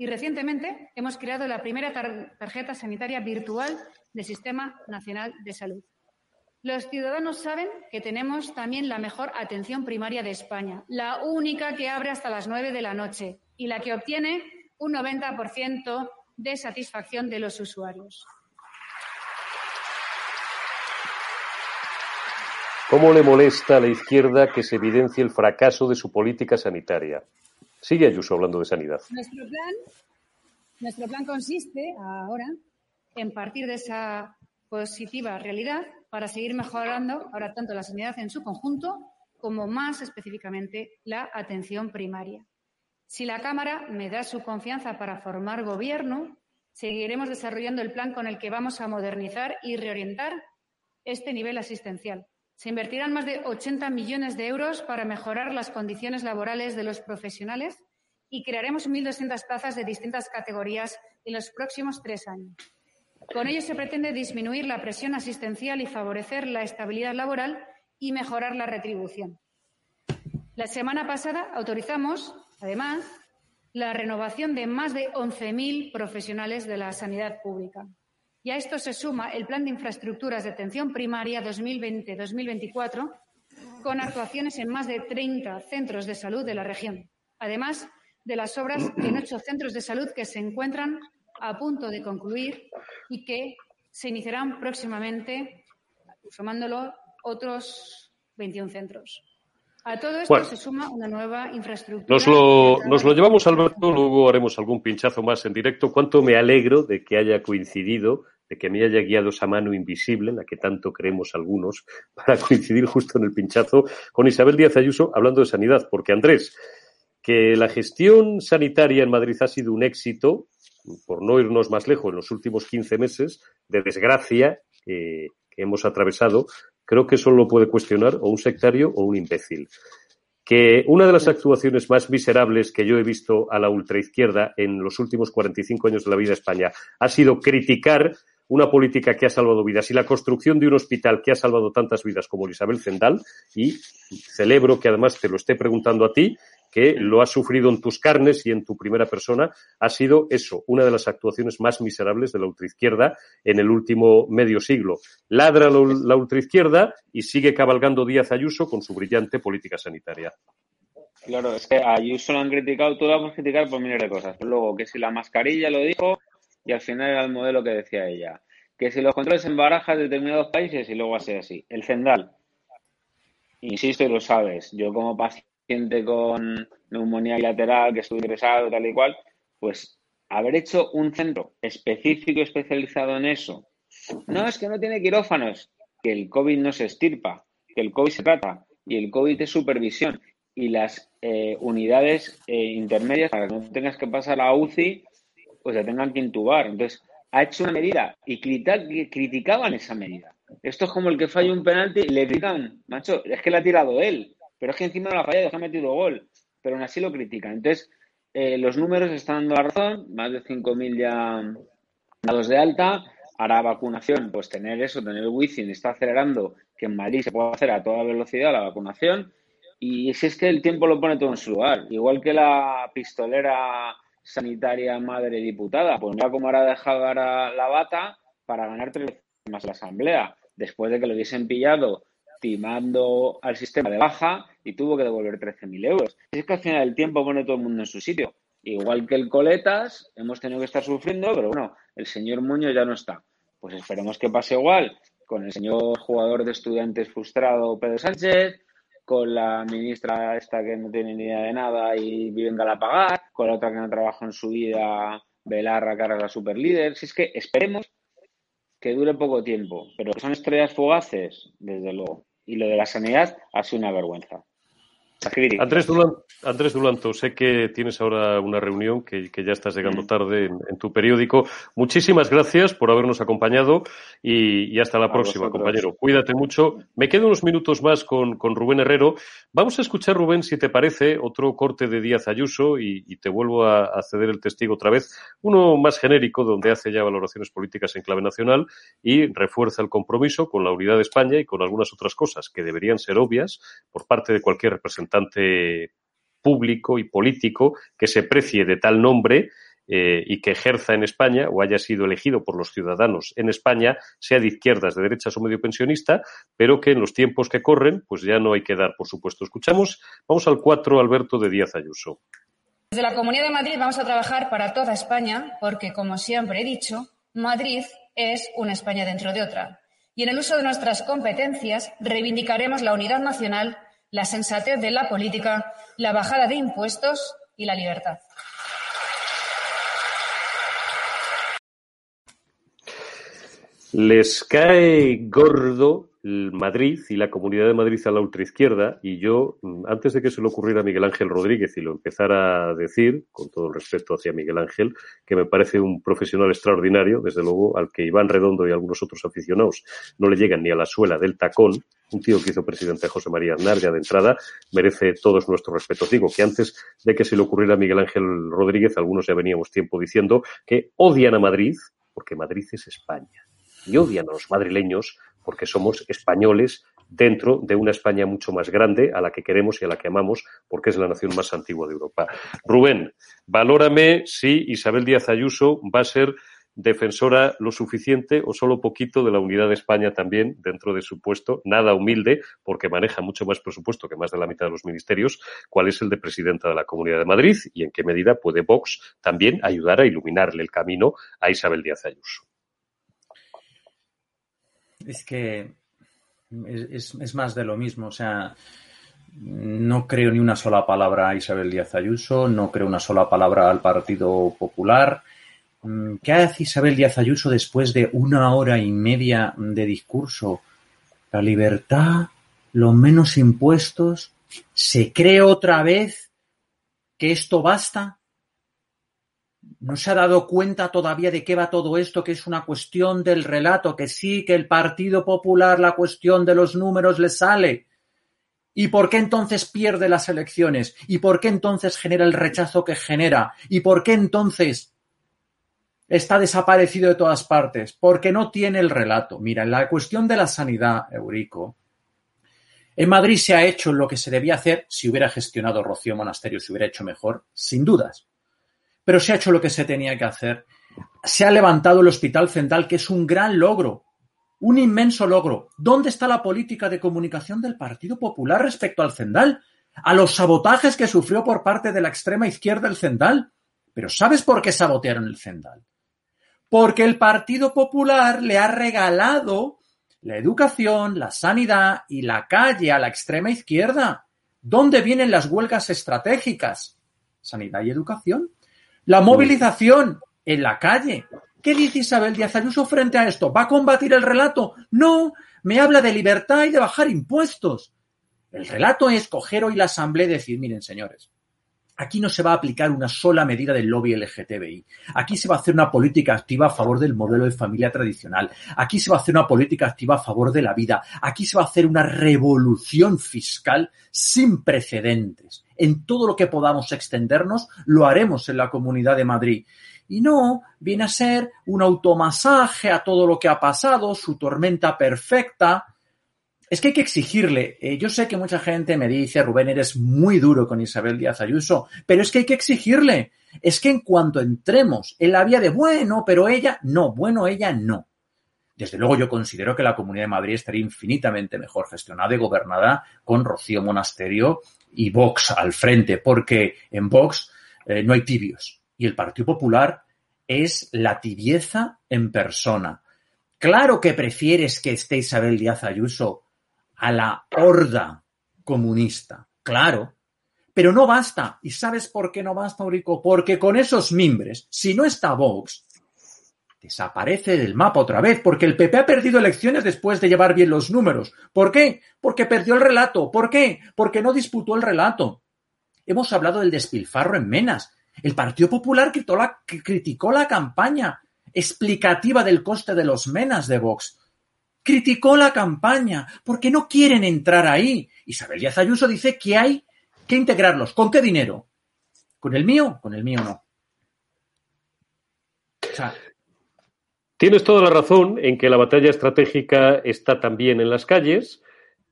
Y recientemente hemos creado la primera tarjeta sanitaria virtual del Sistema Nacional de Salud. Los ciudadanos saben que tenemos también la mejor atención primaria de España, la única que abre hasta las nueve de la noche y la que obtiene un 90% de satisfacción de los usuarios. ¿Cómo le molesta a la izquierda que se evidencie el fracaso de su política sanitaria? Sigue Ayuso hablando de sanidad. Nuestro plan, nuestro plan consiste ahora en partir de esa positiva realidad para seguir mejorando ahora tanto la sanidad en su conjunto como más específicamente la atención primaria. Si la Cámara me da su confianza para formar gobierno, seguiremos desarrollando el plan con el que vamos a modernizar y reorientar este nivel asistencial. Se invertirán más de 80 millones de euros para mejorar las condiciones laborales de los profesionales y crearemos 1.200 plazas de distintas categorías en los próximos tres años. Con ello se pretende disminuir la presión asistencial y favorecer la estabilidad laboral y mejorar la retribución. La semana pasada autorizamos, además, la renovación de más de 11.000 profesionales de la sanidad pública. Y a esto se suma el Plan de Infraestructuras de Atención Primaria 2020-2024, con actuaciones en más de 30 centros de salud de la región, además de las obras en ocho centros de salud que se encuentran a punto de concluir y que se iniciarán próximamente, sumándolo otros 21 centros. A todo esto se suma una nueva infraestructura. Nos lo, nos lo llevamos, Alberto, luego haremos algún pinchazo más en directo. Cuánto me alegro de que haya coincidido, de que me haya guiado esa mano invisible, en la que tanto creemos algunos, para coincidir justo en el pinchazo con Isabel Díaz Ayuso hablando de sanidad. Porque, Andrés, que la gestión sanitaria en Madrid ha sido un éxito, por no irnos más lejos, en los últimos 15 meses de desgracia que hemos atravesado, creo que eso lo puede cuestionar o un sectario o un imbécil. Que una de las actuaciones más miserables que yo he visto a la ultraizquierda en los últimos 45 años de la vida de España ha sido criticar una política que ha salvado vidas y la construcción de un hospital que ha salvado tantas vidas como Isabel Zendal y celebro que además te lo esté preguntando a ti que lo has sufrido en tus carnes y en tu primera persona, ha sido eso, una de las actuaciones más miserables de la ultraizquierda en el último medio siglo. Ladra la ultraizquierda y sigue cabalgando Díaz Ayuso con su brillante política sanitaria. Claro, es que a Ayuso lo han criticado, todo lo vamos a criticar por miles de cosas. luego, que si la mascarilla lo dijo y al final era el modelo que decía ella. Que si los controles en barajas de determinados países y luego va así. El Zendal, insisto y lo sabes, yo como paciente gente con neumonía bilateral que estuvo ingresado, tal y cual, pues haber hecho un centro específico especializado en eso. No, es que no tiene quirófanos, que el COVID no se estirpa, que el COVID se trata y el COVID es supervisión y las eh, unidades eh, intermedias para que no tengas que pasar a UCI, pues se tengan que intubar. Entonces, ha hecho una medida y criticaban esa medida. Esto es como el que falla un penalti y le gritan, macho, es que le ha tirado él. Pero es que encima no la ha fallado, ha metido gol. Pero aún así lo critican. Entonces, eh, los números están dando la razón. Más de 5.000 ya dados de alta. Hará vacunación, pues tener eso, tener wifi, está acelerando que en Madrid se pueda hacer a toda velocidad la vacunación. Y si es que el tiempo lo pone todo en su lugar. Igual que la pistolera sanitaria madre diputada, pues mira cómo ahora dejado la bata para ganar tres más la asamblea. Después de que lo hubiesen pillado timando al sistema de baja y tuvo que devolver 13.000 euros. Es que al final el tiempo pone todo el mundo en su sitio. Igual que el Coletas, hemos tenido que estar sufriendo, pero bueno, el señor Muñoz ya no está. Pues esperemos que pase igual con el señor jugador de estudiantes frustrado Pedro Sánchez, con la ministra esta que no tiene ni idea de nada y vive en Galapagar, con la otra que no trabaja en su vida, Belarra, cara a la superlíder. Si es que esperemos que dure poco tiempo, pero son estrellas fugaces, desde luego. Y lo de la sanidad ha sido una vergüenza. Andrés Dulanto, Andrés Dulanto, sé que tienes ahora una reunión que, ya estás llegando mm. tarde en, tu periódico. Muchísimas gracias por habernos acompañado y, hasta la próxima, compañero. Cuídate mucho. Me quedo unos minutos más con, Rubén Herrero. Vamos a escuchar, Rubén, si te parece, otro corte de Díaz Ayuso y, te vuelvo a, a, ceder el testigo otra vez. Uno más genérico, donde hace ya valoraciones políticas en clave nacional y refuerza el compromiso con la unidad de España y con algunas otras cosas que deberían ser obvias por parte de cualquier representante público y político que se precie de tal nombre eh, y que ejerza en España o haya sido elegido por los ciudadanos en España, sea de izquierdas, de derechas o medio pensionista, pero que en los tiempos que corren, pues ya no hay que dar, por supuesto. Escuchamos, vamos al 4, Alberto de Díaz Ayuso. Desde la Comunidad de Madrid vamos a trabajar para toda España, porque, como siempre he dicho, Madrid es una España dentro de otra. Y en el uso de nuestras competencias reivindicaremos la unidad nacional la sensatez de la política, la bajada de impuestos y la libertad. Les cae gordo Madrid y la Comunidad de Madrid a la ultraizquierda y yo, mm, antes de que se le ocurriera a Miguel Ángel Rodríguez y lo empezara a decir, con todo el respeto hacia Miguel Ángel, que me parece un profesional extraordinario, desde luego al que Iván Redondo y algunos otros aficionados no le llegan ni a la suela del tacón, un tío que hizo presidente José María Aznar ya de entrada, merece todos nuestros respetos. Digo que antes de que se le ocurriera a Miguel Ángel Rodríguez, algunos ya veníamos tiempo diciendo que odian a Madrid, porque Madrid es España. Y odian a los madrileños porque somos españoles dentro de una España mucho más grande a la que queremos y a la que amamos porque es la nación más antigua de Europa. Rubén, valórame si Isabel Díaz Ayuso va a ser defensora lo suficiente o solo poquito de la unidad de España también dentro de su puesto, nada humilde, porque maneja mucho más presupuesto que más de la mitad de los ministerios, cuál es el de presidenta de la Comunidad de Madrid y en qué medida puede Vox también ayudar a iluminarle el camino a Isabel Díaz Ayuso. Es que es, más de lo mismo. O sea, no creo ni una sola palabra a Isabel Díaz Ayuso, no creo una sola palabra al Partido Popular. Mm, ¿Qué hace Isabel Díaz Ayuso después de una hora y media de discurso? La libertad, los menos impuestos. ¿Se cree otra vez que esto basta? No se ha dado cuenta todavía de qué va todo esto, que es una cuestión del relato, que sí, que el Partido Popular, la cuestión de los números le sale. ¿Y por qué entonces pierde las elecciones? ¿Y por qué entonces genera el rechazo que genera? ¿Y por qué entonces está desaparecido de todas partes? Porque no tiene el relato. Mira, en la cuestión de la sanidad, Eurico, en Madrid se ha hecho lo que se debía hacer si hubiera gestionado Rocío Monasterio, si hubiera hecho mejor, sin dudas pero se ha hecho lo que se tenía que hacer. Se ha levantado el Hospital Central, que es un gran logro, un inmenso logro. ¿Dónde está la política de comunicación del Partido Popular respecto al Cendal? A los sabotajes que sufrió por parte de la extrema izquierda el Cendal. Pero ¿sabes por qué sabotearon el Cendal? Porque el Partido Popular le ha regalado la educación, la sanidad y la calle a la extrema izquierda. ¿Dónde vienen las huelgas estratégicas? Sanidad y educación. La movilización en la calle. ¿Qué dice Isabel Díaz Ayuso frente a esto? ¿Va a combatir el relato? No, me habla de libertad y de bajar impuestos. El relato es coger hoy la asamblea y decir, miren señores, Aquí no se va a aplicar una sola medida del lobby LGTBI. Aquí se va a hacer una política activa a favor del modelo de familia tradicional. Aquí se va a hacer una política activa a favor de la vida. Aquí se va a hacer una revolución fiscal sin precedentes. En todo lo que podamos extendernos, lo haremos en la Comunidad de Madrid. Y no viene a ser un automasaje a todo lo que ha pasado, su tormenta perfecta, es que hay que exigirle. Eh, yo sé que mucha gente me dice, Rubén, eres muy duro con Isabel Díaz Ayuso, pero es que hay que exigirle. Es que en cuanto entremos en la vía de bueno, pero ella, no, bueno, ella no. Desde luego yo considero que la Comunidad de Madrid estaría infinitamente mejor gestionada y gobernada con Rocío Monasterio y Vox al frente, porque en Vox eh, no hay tibios. Y el Partido Popular es la tibieza en persona. Claro que prefieres que esté Isabel Díaz Ayuso a la horda comunista. Claro. Pero no basta. ¿Y sabes por qué no basta, Eurico? Porque con esos mimbres, si no está Vox, desaparece del mapa otra vez, porque el PP ha perdido elecciones después de llevar bien los números. ¿Por qué? Porque perdió el relato. ¿Por qué? Porque no disputó el relato. Hemos hablado del despilfarro en Menas. El Partido Popular criticó la campaña explicativa del coste de los Menas de Vox. Criticó la campaña porque no quieren entrar ahí. Isabel Díaz Ayuso dice que hay que integrarlos. ¿Con qué dinero? ¿Con el mío? Con el mío no. Tienes toda la razón en que la batalla estratégica está también en las calles.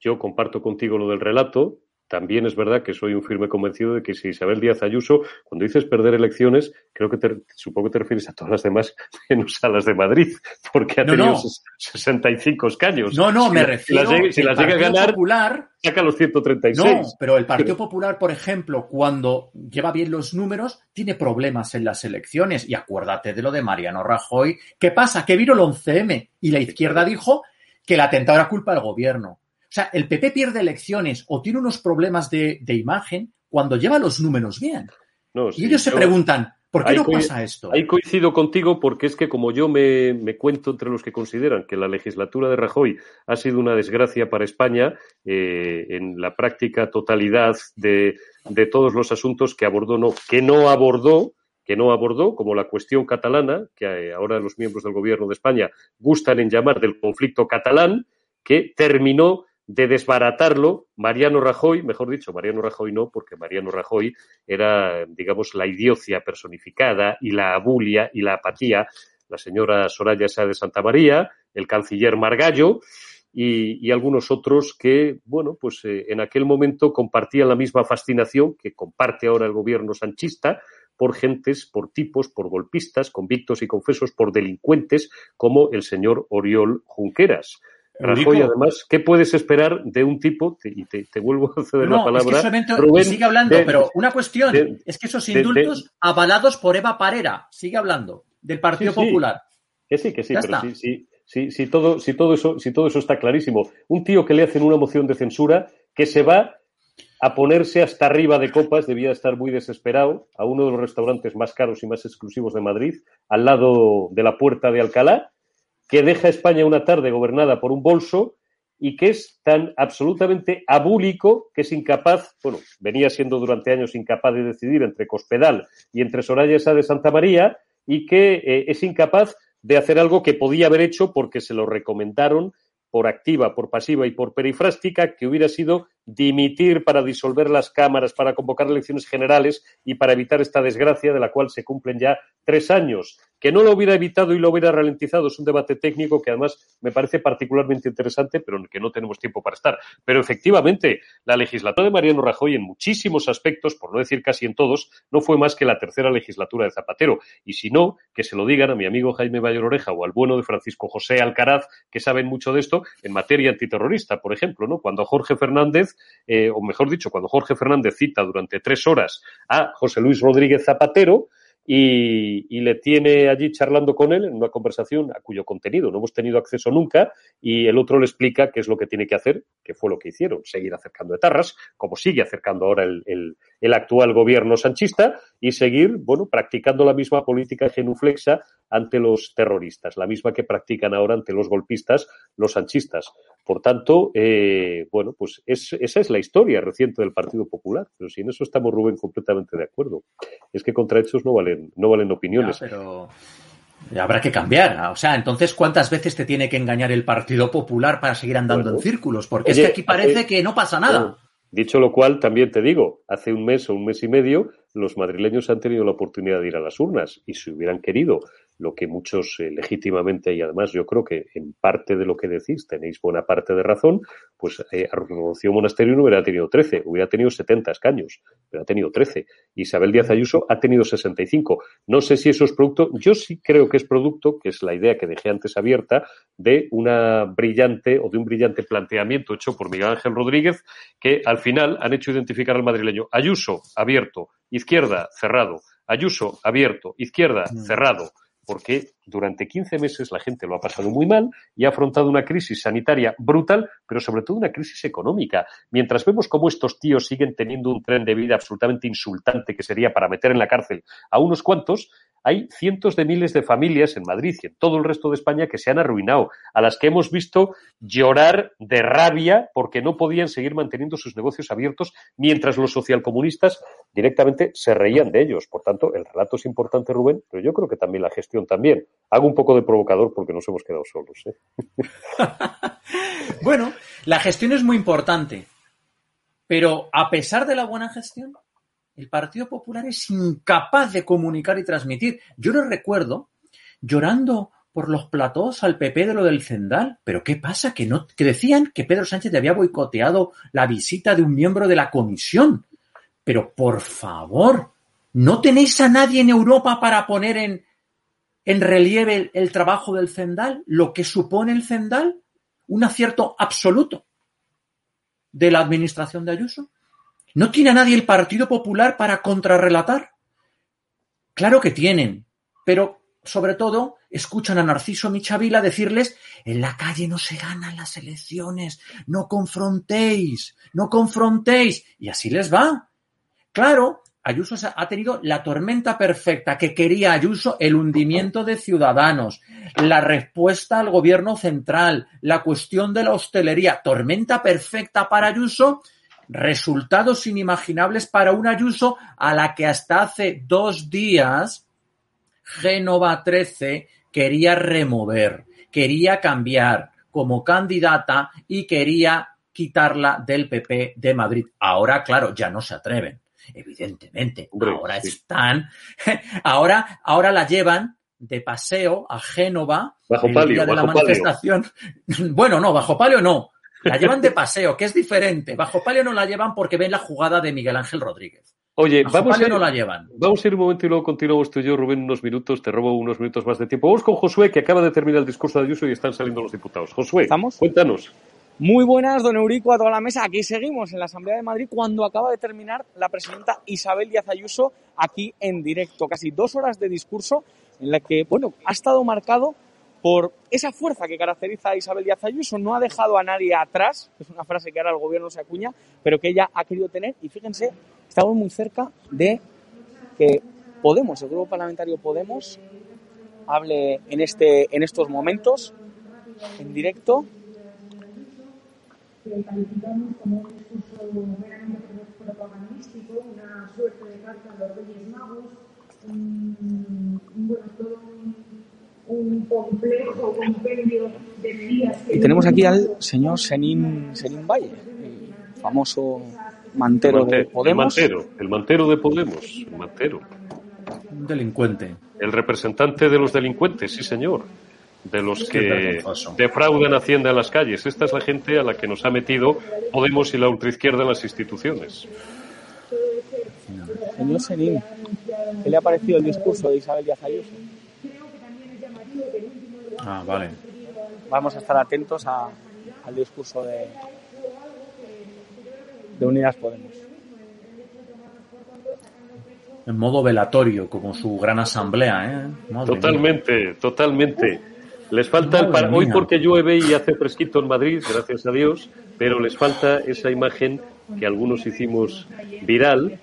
Yo comparto contigo lo del relato. También es verdad que soy un firme convencido de que si Isabel Díaz Ayuso, cuando dices perder elecciones, creo que te, supongo que te refieres a todas las demás, menos a las de Madrid, porque ha tenido 65 escaños. No, no, me refiero. Si las, llega a ganar, Popular, saca los 136. No, pero el Partido Popular, por ejemplo, cuando lleva bien los números, tiene problemas en las elecciones. Y acuérdate de lo de Mariano Rajoy. ¿Qué pasa? Que vino el 11M y la izquierda dijo que el atentado era culpa del gobierno. O sea, el PP pierde elecciones o tiene unos problemas de, imagen cuando lleva los números bien. y ellos se preguntan, ¿por qué no pasa esto? Ahí coincido contigo porque es que como yo me, cuento entre los que consideran que la legislatura de Rajoy ha sido una desgracia para España eh, en la práctica totalidad de, de todos los asuntos que abordó, no, que no abordó, que no abordó, como la cuestión catalana, que eh, ahora los miembros del gobierno de España gustan en llamar del conflicto catalán, que terminó de desbaratarlo, Mariano Rajoy, mejor dicho, Mariano Rajoy no, porque Mariano Rajoy era, digamos, la idiocia personificada y la abulia y la apatía, la señora Soraya Sá de Santa María, el canciller Margallo y, algunos otros que, bueno, pues eh, en aquel momento compartían la misma fascinación que comparte ahora el gobierno sanchista por gentes, por tipos, por golpistas, convictos y confesos, por delincuentes como el señor Oriol Junqueras. Rajoy, además, ¿qué puedes esperar de un tipo? y te, vuelvo a ceder la palabra. Es sigue hablando, pero una cuestión es que esos indultos avalados por Eva Parera, sigue hablando, del Partido Popular. Que sí, que sí, pero sí, sí, sí, todo, si todo eso, si todo eso está clarísimo. Un tío que le hacen una moción de censura que se va a ponerse hasta arriba de copas, debía estar muy desesperado, a uno de los restaurantes más caros y más exclusivos de Madrid, al lado de la puerta de Alcalá, que deja España una tarde gobernada por un bolso y que es tan absolutamente abúlico que es incapaz, bueno, venía siendo durante años incapaz de decidir entre Cospedal y entre Soraya Esa de Santa María y que eh, es incapaz de hacer algo que podía haber hecho porque se lo recomendaron por activa, por pasiva y por perifrástica, que hubiera sido dimitir para disolver las cámaras, para convocar elecciones generales y para evitar esta desgracia de la cual se cumplen ya tres años. Que no lo hubiera evitado y lo hubiera ralentizado es un debate técnico que además me parece particularmente interesante, pero en el que no tenemos tiempo para estar. Pero efectivamente, la legislatura de Mariano Rajoy en muchísimos aspectos, por no decir casi en todos, no fue más que la tercera legislatura de Zapatero. Y si no, que se lo digan a mi amigo Jaime Mayor Oreja o al bueno de Francisco José Alcaraz, que saben mucho de esto, en materia antiterrorista, por ejemplo, ¿no? Cuando Jorge Fernández, eh, o mejor dicho, cuando Jorge Fernández cita durante tres horas a José Luis Rodríguez Zapatero, y, le tiene allí charlando con él en una conversación a cuyo contenido no hemos tenido acceso nunca y el otro le explica qué es lo que tiene que hacer, que fue lo que hicieron, seguir acercando etarras, como sigue acercando ahora el, el, actual gobierno sanchista y seguir, bueno, practicando la misma política genuflexa ante los terroristas, la misma que practican ahora ante los golpistas los sanchistas. Por tanto, eh, bueno, pues esa es la historia reciente del Partido Popular, pero si en eso estamos, Rubén, completamente de acuerdo. Es que contra hechos no valen, no valen opiniones. pero habrá que cambiar. O sea, entonces, ¿cuántas veces te tiene que engañar el Partido Popular para seguir andando en círculos? Porque es que aquí parece que no pasa nada. dicho lo cual, también te digo, hace un mes o un mes y medio, los madrileños han tenido la oportunidad de ir a las urnas y si hubieran querido lo que muchos eh, legítimamente, y además yo creo que en parte de lo que decís tenéis buena parte de razón, pues eh, Rocío Monasterio no hubiera tenido 13, hubiera tenido 70 escaños, pero ha tenido 13. Isabel Díaz Ayuso ha tenido 65. No sé si eso es producto, yo sí creo que es producto, que es la idea que dejé antes abierta, de una brillante o de un brillante planteamiento hecho por Miguel Ángel Rodríguez, que al final han hecho identificar al madrileño. Ayuso, abierto, izquierda, cerrado. Ayuso, abierto, izquierda, mm. Cerrado porque durante 15 meses la gente lo ha pasado muy mal y ha afrontado una crisis sanitaria brutal, pero sobre todo una crisis económica. Mientras vemos cómo estos tíos siguen teniendo un tren de vida absolutamente insultante que sería para meter en la cárcel a unos cuantos, hay cientos de miles de familias en Madrid y en todo el resto de España que se han arruinado, a las que hemos visto llorar de rabia porque no podían seguir manteniendo sus negocios abiertos mientras los socialcomunistas directamente se reían de ellos. Por tanto, el relato es importante, Rubén, pero yo creo que también la gestión también. Hago un poco de provocador porque nos hemos quedado solos. ¿eh? bueno, la gestión es muy importante, pero a pesar de la buena gestión, el Partido Popular es incapaz de comunicar y transmitir. Yo lo recuerdo llorando por los platós al PP de lo del Cendal. Pero ¿qué pasa? Que, no, que decían que Pedro Sánchez había boicoteado la visita de un miembro de la comisión. Pero por favor, ¿no tenéis a nadie en Europa para poner en, en relieve el, trabajo del Cendal? ¿Lo que supone el Cendal? ¿Un acierto absoluto de la administración de Ayuso? ¿No tiene a nadie el Partido Popular para contrarrelatar? Claro que tienen, pero sobre todo escuchan a Narciso Michavila decirles en la calle no se ganan las elecciones, no confrontéis, no confrontéis, y así les va. Claro, Ayuso ha tenido la tormenta perfecta que quería Ayuso, el hundimiento de ciudadanos, la respuesta al gobierno central, la cuestión de la hostelería, tormenta perfecta para Ayuso, resultados inimaginables para un Ayuso a la que hasta hace dos días Génova 13 quería remover, quería cambiar como candidata y quería quitarla del PP de Madrid. Ahora, claro, ya no se atreven, evidentemente. ahora están, ahora, ahora la llevan de paseo a Génova bajo el día de la manifestación. Bueno, no, bajo palio no. La llevan de paseo, que es diferente. Bajo palio no la llevan porque ven la jugada de Miguel Ángel Rodríguez. Oye, vamos a, ir, no la llevan. vamos a ir un momento y luego continuamos tú y yo, Rubén, unos minutos. Te robo unos minutos más de tiempo. Vamos con Josué, que acaba de terminar el discurso de Ayuso y están saliendo los diputados. Josué, ¿Estamos? cuéntanos. Muy buenas, don Eurico, a toda la mesa. Aquí seguimos en la Asamblea de Madrid cuando acaba de terminar la presidenta Isabel Díaz Ayuso aquí en directo. Casi dos horas de discurso en la que, bueno, ha estado marcado por esa fuerza que caracteriza a Isabel Díaz Ayuso. No ha dejado a nadie atrás, es una frase que ahora el gobierno se acuña, pero que ella ha querido tener. Y fíjense, estamos muy cerca de que Podemos, el grupo parlamentario Podemos, hable en, este, en estos momentos, en directo. Que calificamos como un discurso meramente propagandístico, una suerte de carta a los Reyes Magos, un, bueno, todo un un complejo compendio de medidas que... Y tenemos aquí al señor Senín, Senín Valle, el famoso mantero, de Podemos. El mantero, el mantero de Podemos, el mantero. Un delincuente. El representante de los delincuentes, sí señor. De los que defraudan Hacienda en las calles. Esta es la gente a la que nos ha metido Podemos y la ultraizquierda en las instituciones. Señor Senín, ¿qué le ha parecido el discurso de Isabel Díaz Ayuso? Ah, vale. Vamos a estar atentos a, al discurso de, de Unidas Podemos. En modo velatorio, como su gran asamblea, ¿eh? Madre totalmente, mía. totalmente. Les falta el par... Hoy porque llueve y hace fresquito en Madrid, gracias a Dios, pero les falta esa imagen que algunos hicimos viral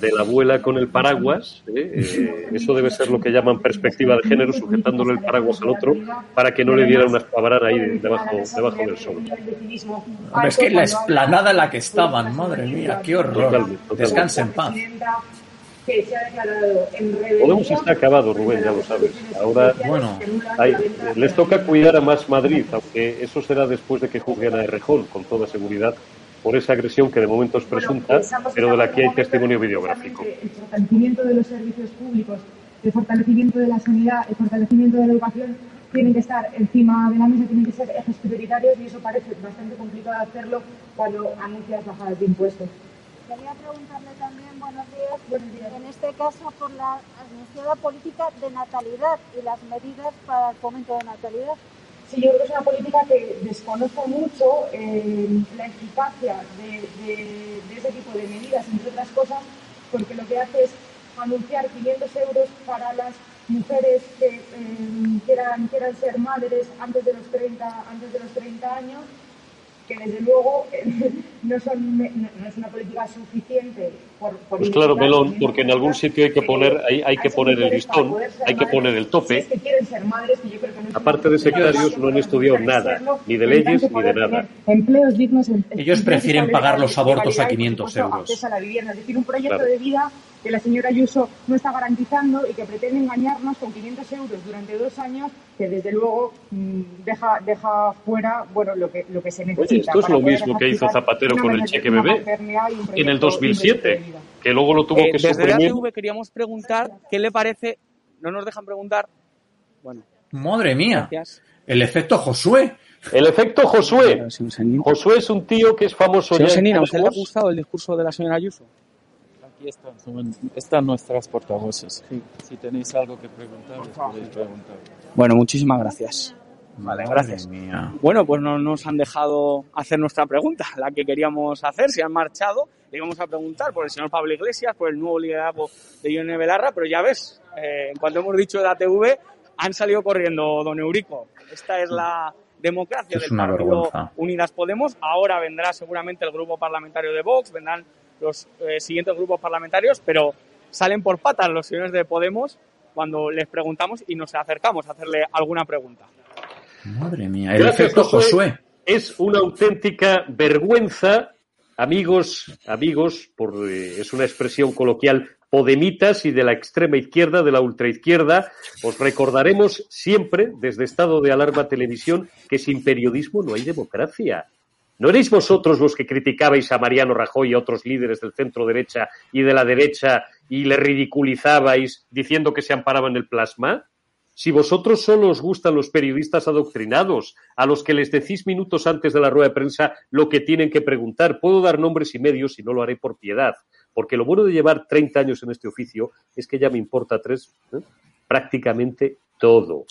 de la abuela con el paraguas, ¿eh? Eh, eso debe ser lo que llaman perspectiva de género, sujetándole el paraguas al otro para que no le diera una espabrana ahí debajo, debajo del sol. es que la esplanada en la que estaban, madre mía, qué horror. Totalmente, totalmente. Descanse en paz. Podemos estar acabado, Rubén, ya lo sabes. Ahora, bueno, hay, les toca cuidar a más Madrid, aunque eso será después de que juzguen a Errejón, con toda seguridad, por esa agresión que de momento es presunta, pero de la que hay testimonio videográfico. El fortalecimiento de los servicios públicos, el fortalecimiento de la sanidad, el fortalecimiento de la educación tienen que estar encima de la mesa, tienen que ser ejes prioritarios y eso parece bastante complicado hacerlo cuando anuncias bajadas de impuestos. Quería preguntarle también, días, en este caso por la anunciada política de natalidad y las medidas para el fomento de natalidad. Sí, yo creo que es una política que desconoce mucho eh, la eficacia de, ese tipo de medidas, entre otras cosas, porque lo que hace es anunciar 500 euros para las mujeres que eh, quieran, quieran ser madres antes de los 30, antes de los 30 años que desde luego no, son, no, es una política suficiente por, por pues claro Melón porque en algún sitio hay que poner hay, hay que poner el listón hay que poner el tope. Que quieren ser madres, que yo creo que no aparte de secretarios no han estudiado nada ni de leyes ni de nada. empleos dignos ellos prefieren pagar los abortos a 500 euros a la vivienda. Es decir un proyecto claro. de vida que la señora Ayuso no está garantizando y que pretende engañarnos con 500 euros durante dos años, que desde luego mm, deja, deja fuera bueno, lo, que, lo que se necesita. Oye, esto es lo mismo que hizo Zapatero con el cheque bebé en el 2007, que luego lo tuvo eh, que desde suprimir. la TV queríamos preguntar qué le parece, no nos dejan preguntar, bueno. Madre mía, Gracias. el efecto Josué. El efecto Josué. Josué es un tío que es famoso Señor Senina, ¿a usted le ha gustado el discurso de la señora Ayuso? Aquí están, son- están nuestras portavoces. Si tenéis algo que preguntar, les podéis preguntar. Bueno, muchísimas gracias. Vale, gracias. Mía. Bueno, pues no nos han dejado hacer nuestra pregunta, la que queríamos hacer, se han marchado. Le íbamos a preguntar por el señor Pablo Iglesias, por el nuevo liderazgo de Ione Belarra, pero ya ves, eh, en cuanto hemos dicho de la TV, han salido corriendo, don Eurico. Esta es la democracia Es del una partido vergüenza. Unidas Podemos. Ahora vendrá seguramente el grupo parlamentario de Vox, vendrán los eh, siguientes grupos parlamentarios, pero salen por patas los señores de Podemos cuando les preguntamos y nos acercamos a hacerle alguna pregunta. Madre mía, el Gracias, efecto Josué. Es una auténtica vergüenza, amigos, amigos, por, eh, es una expresión coloquial, podemitas y de la extrema izquierda, de la ultraizquierda. Os recordaremos siempre, desde Estado de Alarma Televisión, que sin periodismo no hay democracia. ¿No erais vosotros los que criticabais a Mariano Rajoy y a otros líderes del centro derecha y de la derecha y le ridiculizabais diciendo que se amparaban el plasma? Si vosotros solo os gustan los periodistas adoctrinados, a los que les decís minutos antes de la rueda de prensa lo que tienen que preguntar, puedo dar nombres y medios y no lo haré por piedad, porque lo bueno de llevar 30 años en este oficio es que ya me importa tres, ¿eh? prácticamente todo.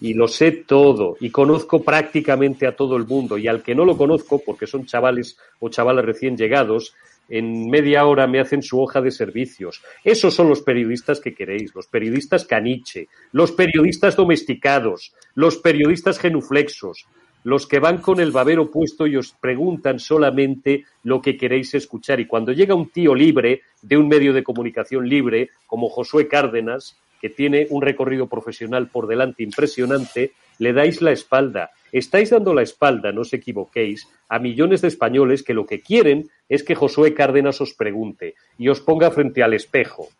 Y lo sé todo, y conozco prácticamente a todo el mundo, y al que no lo conozco, porque son chavales o chavales recién llegados, en media hora me hacen su hoja de servicios. Esos son los periodistas que queréis, los periodistas caniche, los periodistas domesticados, los periodistas genuflexos, los que van con el babero puesto y os preguntan solamente lo que queréis escuchar. Y cuando llega un tío libre, de un medio de comunicación libre, como Josué Cárdenas, que tiene un recorrido profesional por delante impresionante, le dais la espalda. Estáis dando la espalda, no os equivoquéis, a millones de españoles que lo que quieren es que Josué Cárdenas os pregunte y os ponga frente al espejo,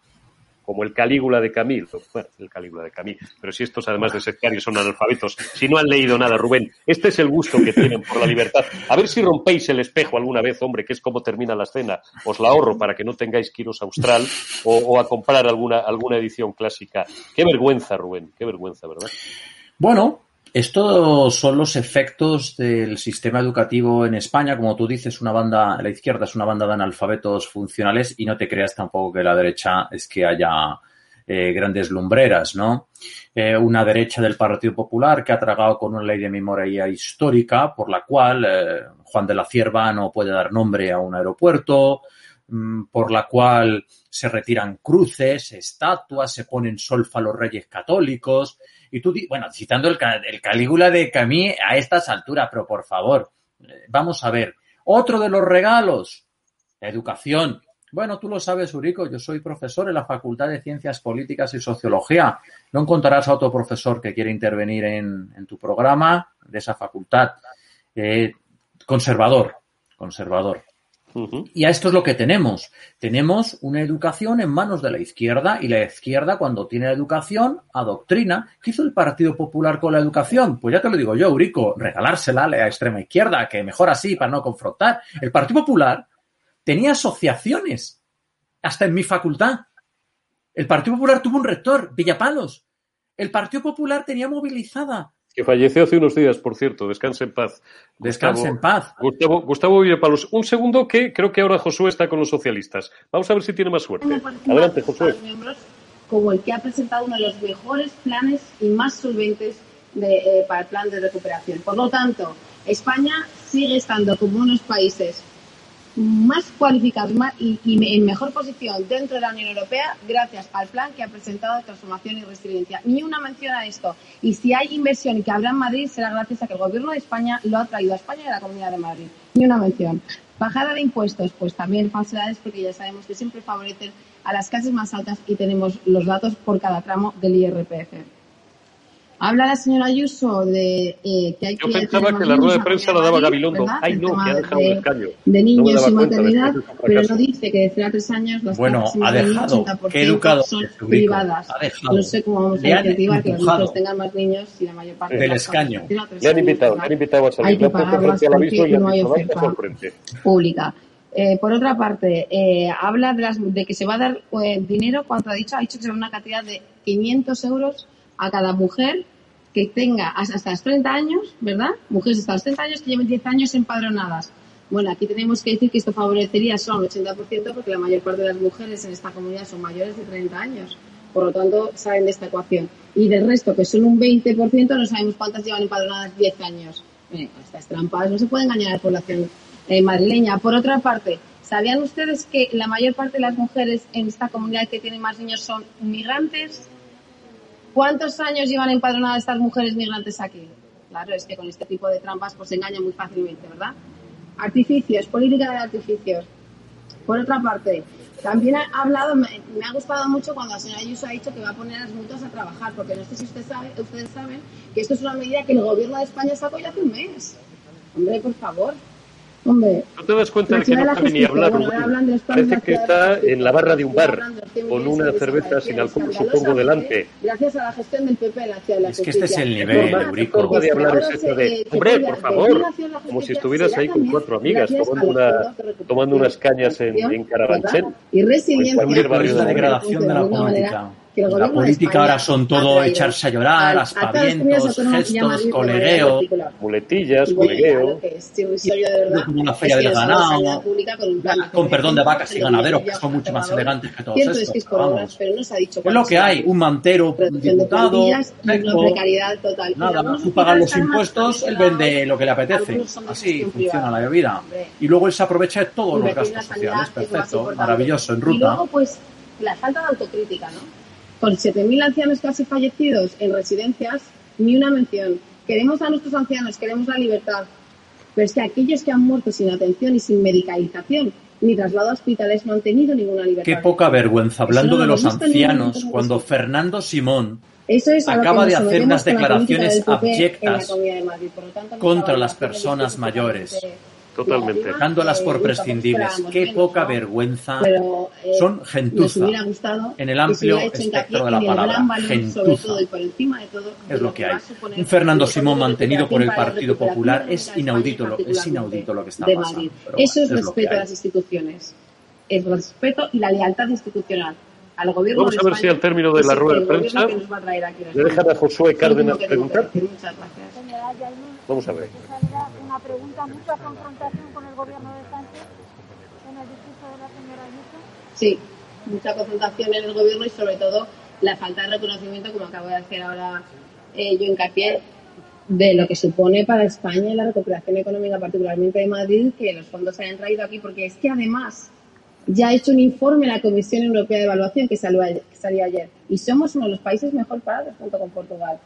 como el Calígula de Camil. Bueno, el Calígula de Camil. Pero si estos, además de sectarios, son analfabetos, si no han leído nada, Rubén, este es el gusto que tienen por la libertad. A ver si rompéis el espejo alguna vez, hombre, que es como termina la escena. Os la ahorro para que no tengáis que Austral o, o a comprar alguna, alguna edición clásica. Qué vergüenza, Rubén, qué vergüenza, ¿verdad? Bueno, estos son los efectos del sistema educativo en España. Como tú dices, una banda, la izquierda es una banda de analfabetos funcionales y no te creas tampoco que la derecha es que haya eh, grandes lumbreras, ¿no? Eh, una derecha del Partido Popular que ha tragado con una ley de memoria histórica por la cual eh, Juan de la Cierva no puede dar nombre a un aeropuerto, por la cual se retiran cruces, estatuas, se ponen solfa los reyes católicos. Y tú, bueno, citando el, el Calígula de Camille a estas alturas, pero por favor, eh, vamos a ver. Otro de los regalos, la educación. Bueno, tú lo sabes, Urico, yo soy profesor en la Facultad de Ciencias Políticas y Sociología. No encontrarás a otro profesor que quiera intervenir en, en tu programa de esa facultad. Eh, conservador, conservador. Y a esto es lo que tenemos. Tenemos una educación en manos de la izquierda y la izquierda cuando tiene educación adoctrina. ¿Qué hizo el Partido Popular con la educación? Pues ya te lo digo yo, Eurico, regalársela a la extrema izquierda, que mejor así para no confrontar. El Partido Popular tenía asociaciones, hasta en mi facultad. El Partido Popular tuvo un rector, Villapalos. El Partido Popular tenía movilizada. Que falleció hace unos días, por cierto. Descanse en paz. Descanse Gustavo- en paz. Gustavo, Gustavo Villapalos. Un segundo que creo que ahora Josué está con los socialistas. Vamos a ver si tiene más suerte. Adelante, Josué. como el que ha presentado uno de los mejores planes y más solventes de, eh, para el plan de recuperación. Por lo tanto, España sigue estando como unos países más cualificados y, y, en mejor posición dentro de la Unión Europea gracias al plan que ha presentado de transformación y resiliencia. Ni una mención a esto. Y si hay inversión y que habrá en Madrid será gracias a que el Gobierno de España lo ha traído a España y a la Comunidad de Madrid. Ni una mención. Bajada de impuestos, pues también falsedades porque ya sabemos que siempre favorecen a las clases más altas y tenemos los datos por cada tramo del IRPF. Habla la señora Ayuso de eh, que hay Yo pensaba que la rueda de prensa la daba Gabilondo. Ay, no, que ha dejado de, el escaño. De niños no y maternidad, pero no dice que de 0 a 3 años las bueno, ha dejado. Qué educado son privadas. Ha dejado. No sé cómo vamos a incentivar que los niños tengan más niños si la mayor parte del de escaño. Le han invitado, le han invitado a salir. Hay que aviso y porque no hay dicho, "Vamos oferta al frente". pública. Eh, por otra parte, eh, habla de, las, de que se va a dar eh, dinero, cuanto ha dicho, ha dicho que será una cantidad de 500 euros a cada mujer que tenga hasta los 30 años, ¿verdad? Mujeres hasta los 30 años que lleven 10 años empadronadas. Bueno, aquí tenemos que decir que esto favorecería solo al 80% porque la mayor parte de las mujeres en esta comunidad son mayores de 30 años. Por lo tanto, saben de esta ecuación. Y del resto, que son un 20%, no sabemos cuántas llevan empadronadas 10 años. Eh, estas trampas no se puede engañar a la población eh, madrileña. Por otra parte, ¿sabían ustedes que la mayor parte de las mujeres en esta comunidad que tienen más niños son migrantes? ¿Cuántos años llevan empadronadas estas mujeres migrantes aquí? Claro, es que con este tipo de trampas pues se engañan muy fácilmente, ¿verdad? Artificios, política de artificios. Por otra parte, también ha hablado, me, me ha gustado mucho cuando la señora Ayuso ha dicho que va a poner a las mutuas a trabajar, porque no sé si usted sabe, ustedes saben que esto es una medida que el gobierno de España sacó ya hace un mes. Hombre, por favor. Hombre, ¿No te das cuenta de que no sabe ni hablar? bueno, hablan de Parece que está en la barra de un bar, con una cerveza sin alcohol, supongo, delante. Gracias a la gestión del PP en la ciudad de la Es que este es el nivel, Eurico. de hablar es se- de, eh, hombre, por favor, como si estuvieras ahí con cuatro amigas tomando, una, unas cañas en, en Carabanchel. Y resiliencia. Pues Es la de degradación de la política. Que el La gobierno de política España ahora son todo traído echarse a llorar, aspavientos, y gestos, de particular. Muletillas, Y de. Como una feria del ganado, con un de perdón de vacas y ganaderos, que son mucho más elegantes que todos Cierto es que estos. Vamos. pero no se ha dicho Es lo que hay, un mantero, de diputado, plantillas y una seco, precariedad total. Y Nada, tú pagas los impuestos, él vende lo que le apetece. de Así funciona la vida. Hombre. Y luego él se aprovecha de todos los gastos la sociales. Perfecto, maravilloso, en Y ruta. luego, pues, la falta de autocrítica, ¿no? Con 7.000 ancianos casi fallecidos en residencias, ni una mención. Queremos a nuestros ancianos, queremos la libertad. Pero es que aquellos que han muerto sin atención y sin medicalización ni traslado a hospitales no han tenido ninguna libertad. Qué poca vergüenza, hablando no de lo los ancianos, cuando Fernando Simón Eso es acaba de hacer unas declaraciones en la de Madrid. Tanto, contra las personas mayores. totalmente Totalmente. dándolas por eh, prescindibles. Qué poca vergüenza. Pero, eh, Son gentuza. En el amplio espectro de la palabra, gentuza. todo y por encima de todo, de Es lo que hay. Un Fernando Simón mantenido por el Partido Popular es inaudito, lo, es inaudito lo que está pasando. Eso es respeto a las instituciones. El respeto y la lealtad institucional al gobierno Vamos de a ver España si al término de la rueda de prensa le dejan a. Josué Cárdenas preguntar. Muchas gracias. Vamos a ver. una pregunta, mucha confrontación con el gobierno de Sánchez en el discurso de la señora Ayuso. Sí, mucha confrontación en el gobierno y sobre todo la falta de reconocimiento, como acabo de hacer ahora eh, yo hincapié, de lo que supone para España la recuperación económica, particularmente de Madrid, que los fondos se hayan traído aquí, porque es que además ya ha hecho un informe la Comisión Europea de Evaluación que salió ayer, que salió ayer y somos uno de los países mejor parados junto con Portugal.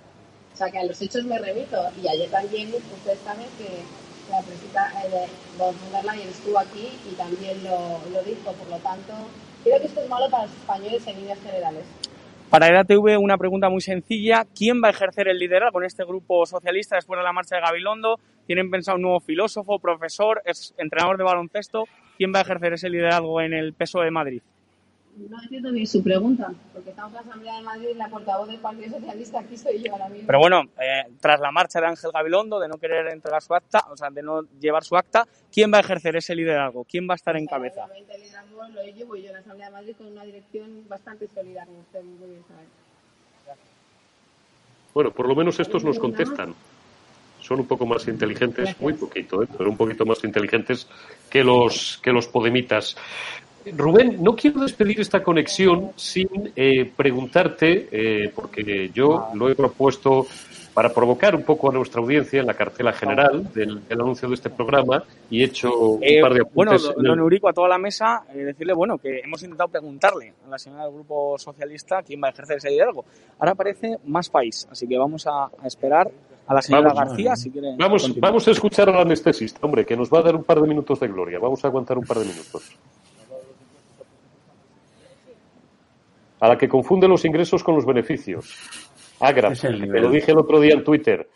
O sea que a los hechos me remito. Y ayer también ustedes saben que la presidenta eh, von der Leyen estuvo aquí y también lo, lo dijo. Por lo tanto, creo que esto es malo para los españoles en líneas generales. Para EDATV una pregunta muy sencilla. ¿Quién va a ejercer el liderazgo en este grupo socialista después de la marcha de Gabilondo? ¿Tienen pensado un nuevo filósofo, profesor, es entrenador de baloncesto? ¿Quién va a ejercer ese liderazgo en el peso de Madrid? No entiendo bien su pregunta, porque estamos en la Asamblea de Madrid, la portavoz del Partido Socialista, aquí soy yo ahora mismo. Pero bueno, eh, tras la marcha de Ángel Gabilondo, de no querer entregar su acta, o sea, de no llevar su acta, ¿quién va a ejercer ese liderazgo? ¿Quién va a estar en cabeza? Obviamente el liderazgo lo llevo yo en la Asamblea de Madrid con una dirección bastante sólida, como usted muy bien sabe. Bueno, por lo menos estos nos contestan. Son un poco más inteligentes, muy poquito, ¿eh? pero un poquito más inteligentes que los, que los podemitas. Rubén, no quiero despedir esta conexión sin eh, preguntarte, eh, porque yo lo he propuesto para provocar un poco a nuestra audiencia en la cartela general del, del anuncio de este programa y he hecho un Eh, par de bueno, apuntes. en el- don Eurico, a toda la mesa, eh, decirle bueno que hemos intentado preguntarle a la señora del Grupo Socialista quién va a ejercer ese liderazgo. Ahora parece más país, así que vamos a, a esperar a la señora Vamos, García si quiere. Vamos, continuar. vamos a escuchar al anestesista, hombre, que nos va a dar un par de minutos de gloria. Vamos a aguantar un par de minutos. A la que confunde los ingresos con los beneficios. Agra, el nivel. lo dije el otro día en Twitter.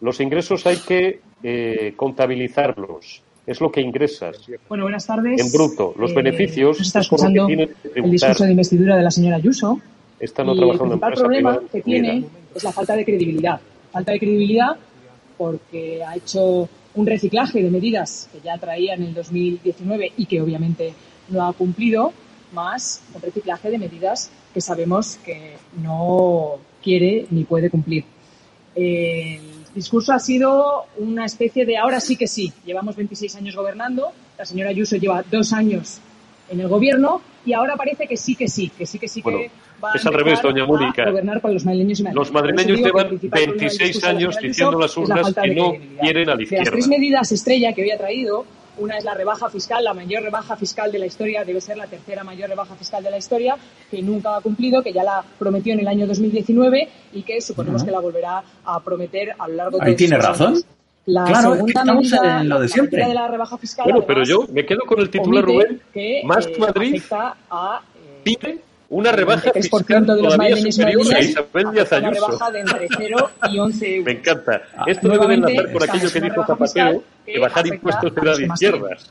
Los ingresos hay que eh, contabilizarlos. Es lo que ingresas. Bueno, buenas tardes. En bruto. Los Eh, beneficios está es por lo que escuchando el discurso de investidura de la señora Ayuso. Esta no y el trabaja en una principal problema privada. que tiene Mira. es la falta de credibilidad. Falta de credibilidad porque ha hecho un reciclaje de medidas que ya traía en el 2019 y que obviamente no ha cumplido, más un reciclaje de medidas que sabemos que no quiere ni puede cumplir. El discurso ha sido una especie de ahora sí que sí. Llevamos 26 años gobernando, la señora Ayuso lleva dos años en el gobierno y ahora parece que sí que sí, que sí que sí Bueno, que va es a al revés, doña Mónica. gobernar con los madrileños y madrileñas. Los madrileños llevan principal problema del 26 discurso de la años diciendo las la urnas falta que no quieren a la De las izquierda. tres medidas estrella que hoy ha traído, una es la rebaja fiscal, la mayor rebaja fiscal de la historia, debe ser la tercera mayor rebaja fiscal de la historia, que nunca ha cumplido, que ya la prometió en el año 2019 y que suponemos que la volverá a prometer a lo largo de Ahí tiene razón. años. La Claro, es que segunda estamos medida, en lo de la siempre. de la rebaja fiscal, Bueno, pero yo me quedo con el titular, Rubén. que Más eh, Madrid afecta a pide una rebaja 93% fiscal de todavía superior a Isabel Díaz una Ayuso. rebaja de entre 0 y 11 euros. Me encanta. Ah, Esto debe de enlazar por aquello que dijo Zapatero, que bajar impuestos era de izquierdas.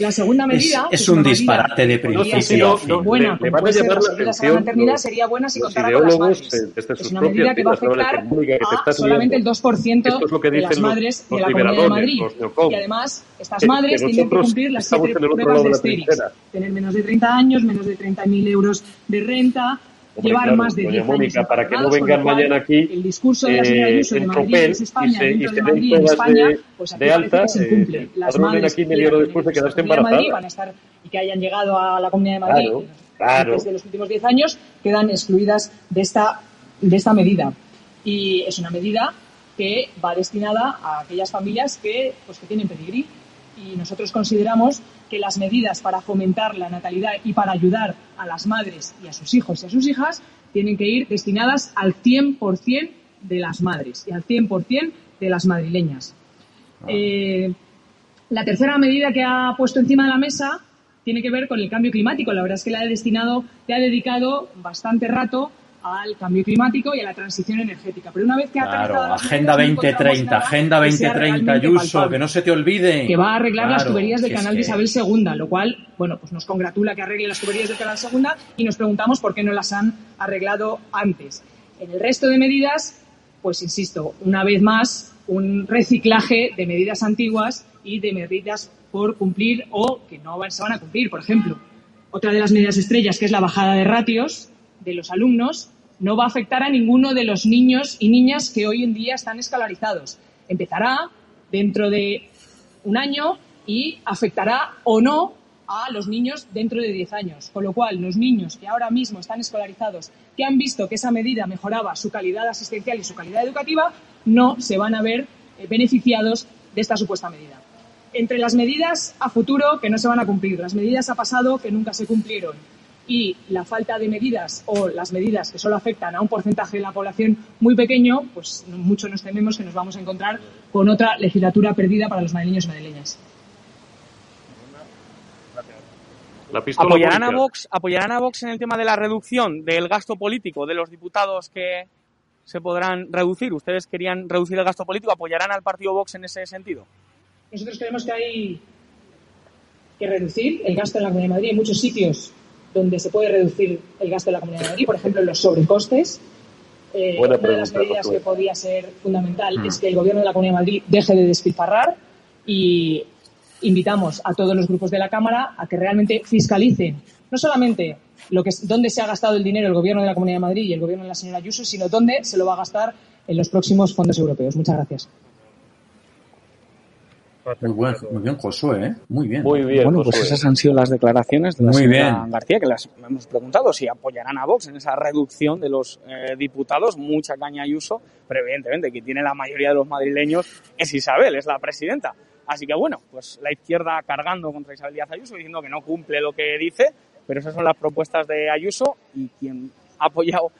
La segunda medida, es un disparate de principio. no, buena, le, van a puede ser llamar las la la atención maternidad, los, sería buena si los contara con las ideólogos madres. eh, desde Es sus una propias medida que va a. La afectar a solamente el liando. 2% Esto es lo que de las madres de la Comunidad de Madrid. Y además, estas madres que tienen que cumplir las siete pruebas de la. Tener menos de 30 años, menos de 30.000 euros de renta, llevar claro, más de doña 10 Mónica, años para que no vengan mañana aquí el discurso de la señora eh, Ayuso en Madrid tropel y España, se, y dentro se de den todas pues de alta, eh. Las padronen madres aquí que media hora quieran después de quedarse embarazadas. van a estar y que hayan llegado a la Comunidad de Madrid Claro, claro. desde los últimos 10 años quedan excluidas de esta, de esta medida. Y es una medida que va destinada a aquellas familias que, pues, que tienen pedigrí. Y nosotros consideramos que las medidas para fomentar la natalidad y para ayudar a las madres y a sus hijos y a sus hijas tienen que ir destinadas al 100% de las madres y al 100% de las madrileñas. Eh, la tercera medida que ha puesto encima de la mesa tiene que ver con el cambio climático. La verdad es que le ha destinado, le ha dedicado bastante rato al cambio climático y a la transición energética. Pero una vez que ha Claro, las Agenda medidas, no encontramos 2030, nada Agenda que sea 2030, realmente Ayuso, que no se te olvide. que va a arreglar las tuberías del canal de Isabel II, lo cual, bueno, pues nos congratula que arregle las tuberías del canal II y nos preguntamos por qué no las han arreglado antes. En el resto de medidas, pues insisto, una vez más, un reciclaje de medidas antiguas y de medidas por cumplir o que no se van a cumplir. Por ejemplo, otra de las medidas estrellas, que es la bajada de ratios de los alumnos, no va a afectar a ninguno de los niños y niñas que hoy en día están escolarizados. Empezará dentro de un año y afectará o no a los niños dentro de 10 años. Con lo cual, los niños que ahora mismo están escolarizados, que han visto que esa medida mejoraba su calidad asistencial y su calidad educativa, no se van a ver eh, beneficiados de esta supuesta medida. Entre las medidas a futuro que no se van a cumplir, las medidas a pasado que nunca se cumplieron y la falta de medidas o las medidas que solo afectan a un porcentaje de la población muy pequeño, pues mucho nos tememos que nos vamos a encontrar con otra legislatura perdida para los madrileños y madrileñas. La ¿Apoyarán a. Vox, ¿Apoyarán a Vox en el tema de la reducción del gasto político de los diputados que se podrán reducir? ¿Ustedes querían reducir el gasto político? ¿Apoyarán al partido Vox en ese sentido? Nosotros creemos que hay que reducir el gasto en la Comunidad de Madrid. Hay muchos sitios donde se puede reducir el gasto en la Comunidad de Madrid, por ejemplo, en los sobrecostes. Eh, una de las medidas que podría ser fundamental Mm. es que el Gobierno de la Comunidad de Madrid deje de despilfarrar y invitamos a todos los grupos de la Cámara a que realmente fiscalicen no solamente lo que, dónde se ha gastado el dinero el Gobierno de la Comunidad de Madrid y el Gobierno de la señora Ayuso, sino dónde se lo va a gastar en los próximos fondos europeos. Muchas gracias. Muy, buen, muy bien, Josué, ¿eh? Muy bien. Muy bien. Bueno, pues esas han sido las declaraciones de la Muy señora bien. García, que las hemos preguntado si apoyarán a Vox en esa reducción de los eh, diputados, mucha caña y uso, pero evidentemente quien tiene la mayoría de los madrileños es Isabel, es la presidenta. Así que bueno, pues la izquierda cargando contra Isabel Díaz Ayuso, diciendo que no cumple lo que dice, pero esas son las propuestas de Ayuso y quien ha apoyado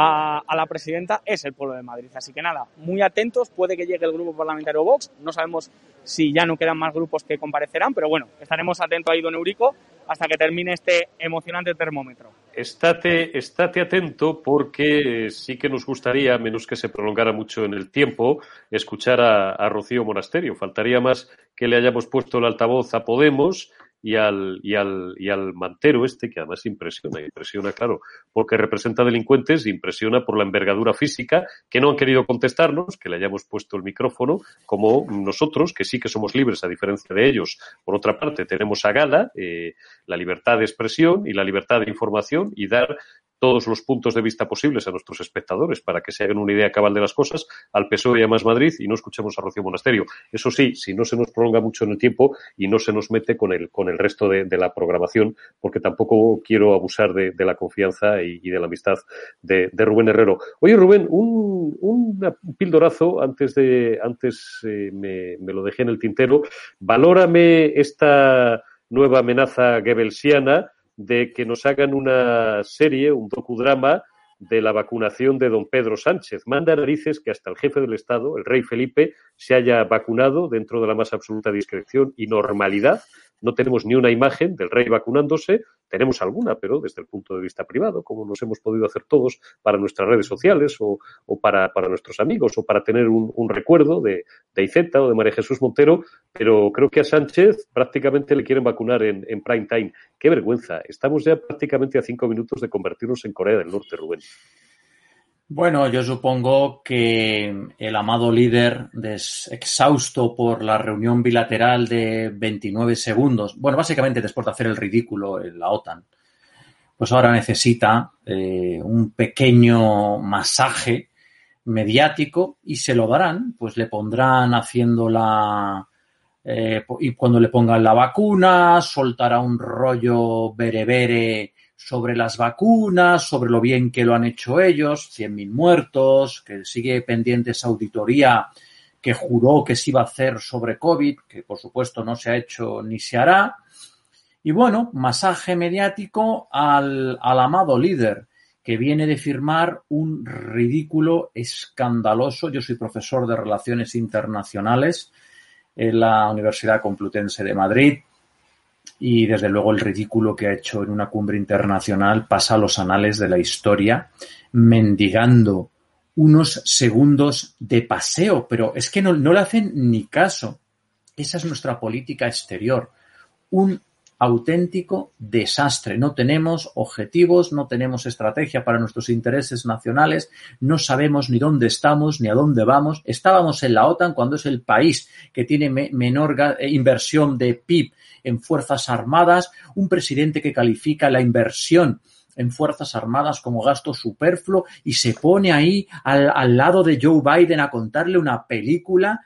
a, la presidenta es el pueblo de Madrid. Así que nada, muy atentos, puede que llegue el grupo parlamentario Vox, no sabemos si ya no quedan más grupos que comparecerán, pero bueno, estaremos atentos ahí, don Eurico, hasta que termine este emocionante termómetro. Estate, estate atento porque sí que nos gustaría, a menos que se prolongara mucho en el tiempo, escuchar a, a Rocío Monasterio. Faltaría más que le hayamos puesto el altavoz a Podemos y al, y al, y al mantero este, que además impresiona, impresiona, claro, porque representa delincuentes, impresiona por la envergadura física, que no han querido contestarnos, que le hayamos puesto el micrófono, como nosotros, que sí que somos libres a diferencia de ellos. Por otra parte, tenemos a gala eh, la libertad de expresión y la libertad de información y dar todos los puntos de vista posibles a nuestros espectadores para que se hagan una idea cabal de las cosas al PSOE y a Más Madrid y no escuchemos a Rocío Monasterio. Eso sí, si no se nos prolonga mucho en el tiempo y no se nos mete con el, con el resto de, la programación, porque tampoco quiero abusar de, de la confianza y, de la amistad de, de, Rubén Herrero. Oye, Rubén, un, un pildorazo antes de, antes eh, me, me lo dejé en el tintero. Valórame esta nueva amenaza goebbelsiana de que nos hagan una serie, un docudrama de la vacunación de don Pedro Sánchez. Manda narices que hasta el jefe del Estado, el rey Felipe, se haya vacunado dentro de la más absoluta discreción y normalidad. No tenemos ni una imagen del rey vacunándose, tenemos alguna, pero desde el punto de vista privado, como nos hemos podido hacer todos para nuestras redes sociales o, para, nuestros amigos o para tener un, un recuerdo de, de Iceta o de María Jesús Montero, pero creo que a Sánchez prácticamente le quieren vacunar en, en prime time. Qué vergüenza. Estamos ya prácticamente a cinco minutos de convertirnos en Corea del Norte, Rubén. Bueno, yo supongo que el amado líder, exhausto por la reunión bilateral de 29 segundos, bueno, básicamente después de hacer el ridículo en la OTAN, pues ahora necesita eh, un pequeño masaje mediático y se lo darán, pues le pondrán haciendo la... Eh, y cuando le pongan la vacuna, soltará un rollo berebere sobre las vacunas, sobre lo bien que lo han hecho ellos, 100.000 muertos, que sigue pendiente esa auditoría que juró que se iba a hacer sobre COVID, que por supuesto no se ha hecho ni se hará. Y bueno, masaje mediático al, al amado líder, que viene de firmar un ridículo escandaloso. Yo soy profesor de Relaciones Internacionales en la Universidad Complutense de Madrid y desde luego el ridículo que ha hecho en una cumbre internacional pasa a los anales de la historia mendigando unos segundos de paseo, pero es que no, no le hacen ni caso. Esa es nuestra política exterior. Auténtico desastre. No tenemos objetivos, no tenemos estrategia para nuestros intereses nacionales, no sabemos ni dónde estamos ni a dónde vamos. Estábamos en la OTAN cuando es el país que tiene me menor inversión de PIB en Fuerzas Armadas, un presidente que califica la inversión en Fuerzas Armadas como gasto superfluo y se pone ahí al lado de Joe Biden a contarle una película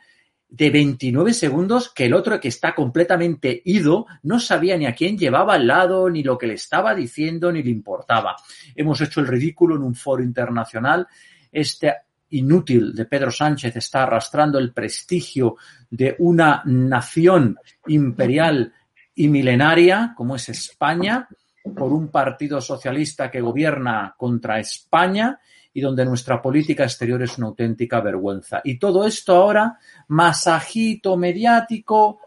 de 29 segundos que el otro que está completamente ido no sabía ni a quién llevaba al lado, ni lo que le estaba diciendo, ni le importaba. Hemos hecho el ridículo en un foro internacional. Este inútil de Pedro Sánchez está arrastrando el prestigio de una nación imperial y milenaria como es España por un partido socialista que gobierna contra España y donde nuestra política exterior es una auténtica vergüenza. Y todo esto ahora, masajito mediático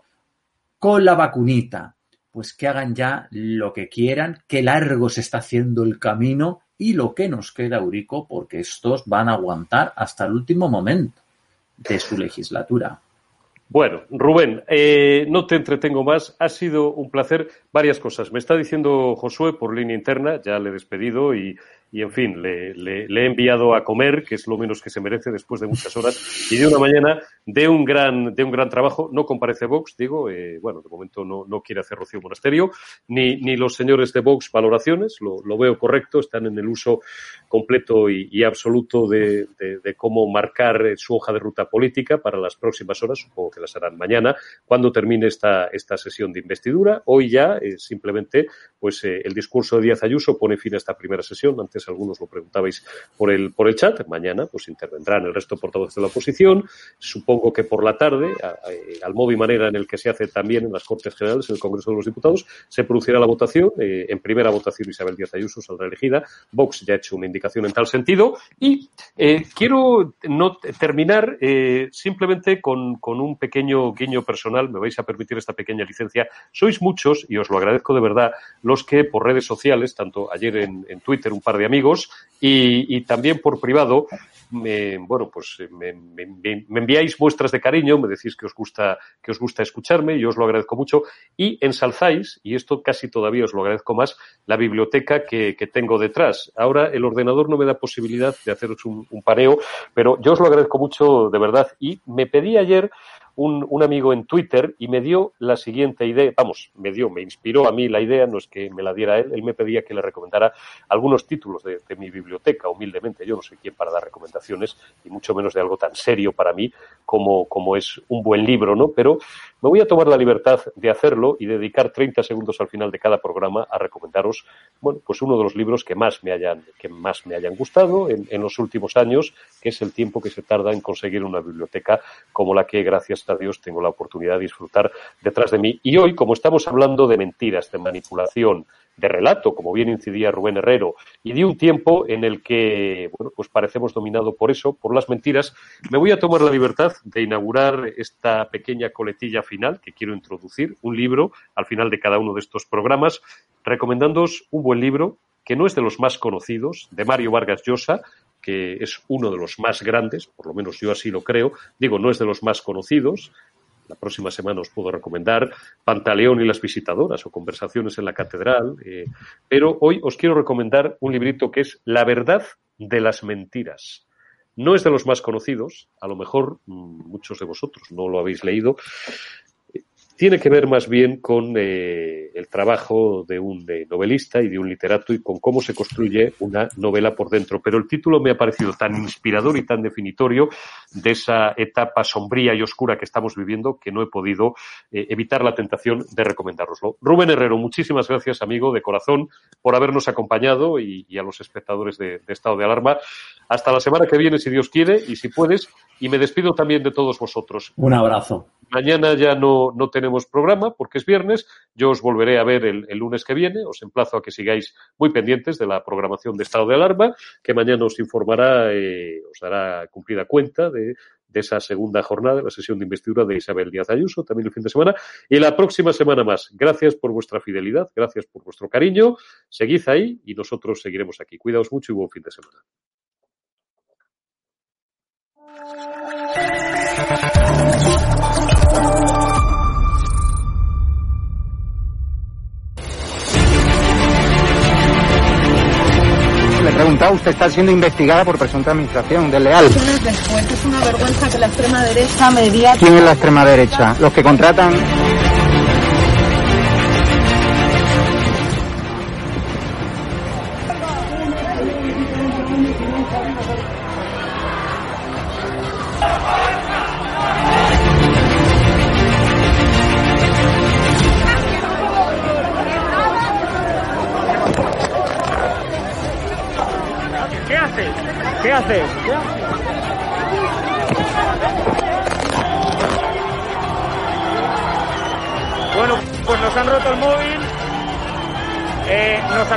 con la vacunita. Pues que hagan ya lo que quieran, que largo se está haciendo el camino y lo que nos queda, Eurico, porque estos van a aguantar hasta el último momento de su legislatura. Bueno, Rubén, eh, no te entretengo más. Ha sido un placer. Varias cosas. Me está diciendo Josué por línea interna, ya le he despedido y, y en fin, le, he enviado a comer, que es lo menos que se merece después de muchas horas y de una mañana de un gran, de un gran trabajo. No comparece Vox, digo, eh, bueno, de momento no, no, quiere hacer Rocío Monasterio, ni, ni los señores de Vox valoraciones, lo, lo veo correcto, están en el uso completo y, absoluto de, cómo marcar su hoja de ruta política para las próximas horas, supongo que las harán mañana, cuando termine esta, esta sesión de investidura. Hoy ya eh, simplemente pues eh, el discurso de Díaz Ayuso pone fin a esta primera sesión. Antes algunos lo preguntabais por el, por el chat. Mañana pues intervendrán el resto de portavoces de la oposición. Supongo que por la tarde, al modo y manera en el que se hace también en las Cortes Generales, en el Congreso de los Diputados, se producirá la votación. Eh, en primera votación Isabel Díaz Ayuso saldrá elegida. Vox ya ha hecho una indicación en tal sentido. Y quiero no terminar simplemente con, un pequeño guiño personal. Me vais a permitir esta pequeña licencia. Sois muchos, y os lo agradezco de verdad, los que por redes sociales, tanto ayer en, Twitter un par de amigos y, también por privado, me, bueno, pues me, enviáis muestras de cariño, me decís que os gusta, que os gusta escucharme, y os lo agradezco mucho, y ensalzáis, y esto casi todavía os lo agradezco más, la biblioteca que, tengo detrás. Ahora el ordenador no me da posibilidad de haceros un, un paneo, pero yo os lo agradezco mucho de verdad. Y me pedí ayer un, un, amigo en Twitter y me dio la siguiente idea, vamos, me dio, me inspiró a mí la idea, no es que me la diera él, él me pedía que le recomendara algunos títulos de, mi biblioteca, humildemente, yo no soy quien para dar recomendaciones, y mucho menos de algo tan serio para mí como, como es un buen libro, ¿no? Pero me voy a tomar la libertad de hacerlo y dedicar 30 segundos al final de cada programa a recomendaros, bueno, pues uno de los libros que más me hayan, que más me hayan gustado en, en los últimos años, que es el tiempo que se tarda en conseguir una biblioteca como la que, gracias a Dios tengo la oportunidad de disfrutar detrás de mí. Y hoy, como estamos hablando de mentiras, de manipulación, de relato, como bien incidía Rubén Herrero, y de un tiempo en el que, bueno, pues parecemos dominado por eso, por las mentiras, me voy a tomar la libertad de inaugurar esta pequeña coletilla final que quiero introducir, un libro al final de cada uno de estos programas, recomendándoos un buen libro que no es de los más conocidos, de Mario Vargas Llosa, que es uno de los más grandes, por lo menos yo así lo creo, digo, no es de los más conocidos, la próxima semana os puedo recomendar Pantaleón y las visitadoras o Conversaciones en la Catedral, eh, pero hoy os quiero recomendar un librito que es La verdad de las mentiras. No es de los más conocidos, a lo mejor mm, muchos de vosotros no lo habéis leído, tiene que ver más bien con eh, el trabajo de un novelista y de un literato y con cómo se construye una novela por dentro. Pero el título me ha parecido tan inspirador y tan definitorio de esa etapa sombría y oscura que estamos viviendo que no he podido eh, evitar la tentación de recomendároslo. Rubén Herrero, muchísimas gracias, amigo de corazón, por habernos acompañado y, a los espectadores de Estado de Alarma. Hasta la semana que viene, si Dios quiere, y si puedes, y me despido también de todos vosotros. Un abrazo. Mañana ya no, no tenemos programa porque es viernes. Yo os volveré a ver el, lunes que viene. Os emplazo a que sigáis muy pendientes de la programación de estado de alarma, que mañana os informará, eh, os dará cumplida cuenta de, de esa segunda jornada, la sesión de investidura de Isabel Díaz Ayuso, también el fin de semana. Y la próxima semana más. Gracias por vuestra fidelidad, gracias por vuestro cariño. Seguid ahí y nosotros seguiremos aquí. Cuidaos mucho y buen fin de semana. Preguntado, usted está siendo investigada por presunta administración desleal. Es una vergüenza que la extrema derecha media... ¿Quién es la extrema derecha? Los que contratan...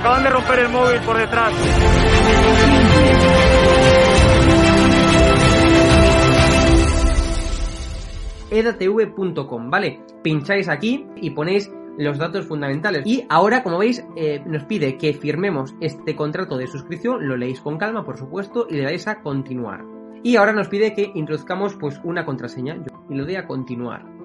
acaban de romper el móvil por detrás. edatv.com, ¿vale? Pincháis aquí y ponéis los datos fundamentales. Y ahora, como veis, eh, nos pide que firmemos este contrato de suscripción, lo leéis con calma, por supuesto, y le dais a continuar. Y ahora nos pide que introduzcamos pues una contraseña, y lo doy a continuar.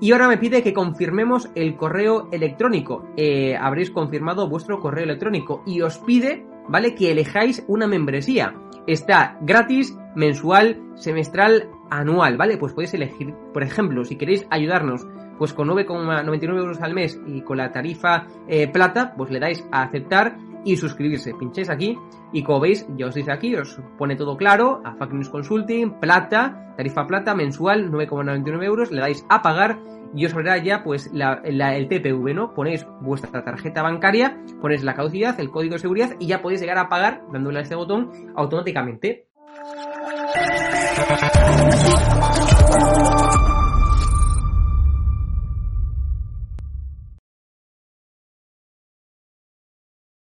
Y ahora me pide que confirmemos el correo electrónico. Eh, habréis confirmado vuestro correo electrónico y os pide ¿vale? Que elijáis una membresía. Está gratis, mensual, semestral, anual, ¿vale? Pues podéis elegir, por ejemplo, si queréis ayudarnos pues con 9,99 euros al mes y con la tarifa eh, plata, pues le dais a aceptar y suscribirse. Pincháis aquí y como veis, ya os dice aquí, os pone todo claro, a Fact News Consulting, plata, tarifa plata mensual, 9,99 euros, le dais a pagar y os abrirá ya pues la, el TPV, ¿no? Ponéis vuestra tarjeta bancaria, ponéis la caducidad, el código de seguridad y ya podéis llegar a pagar dándole a este botón automáticamente.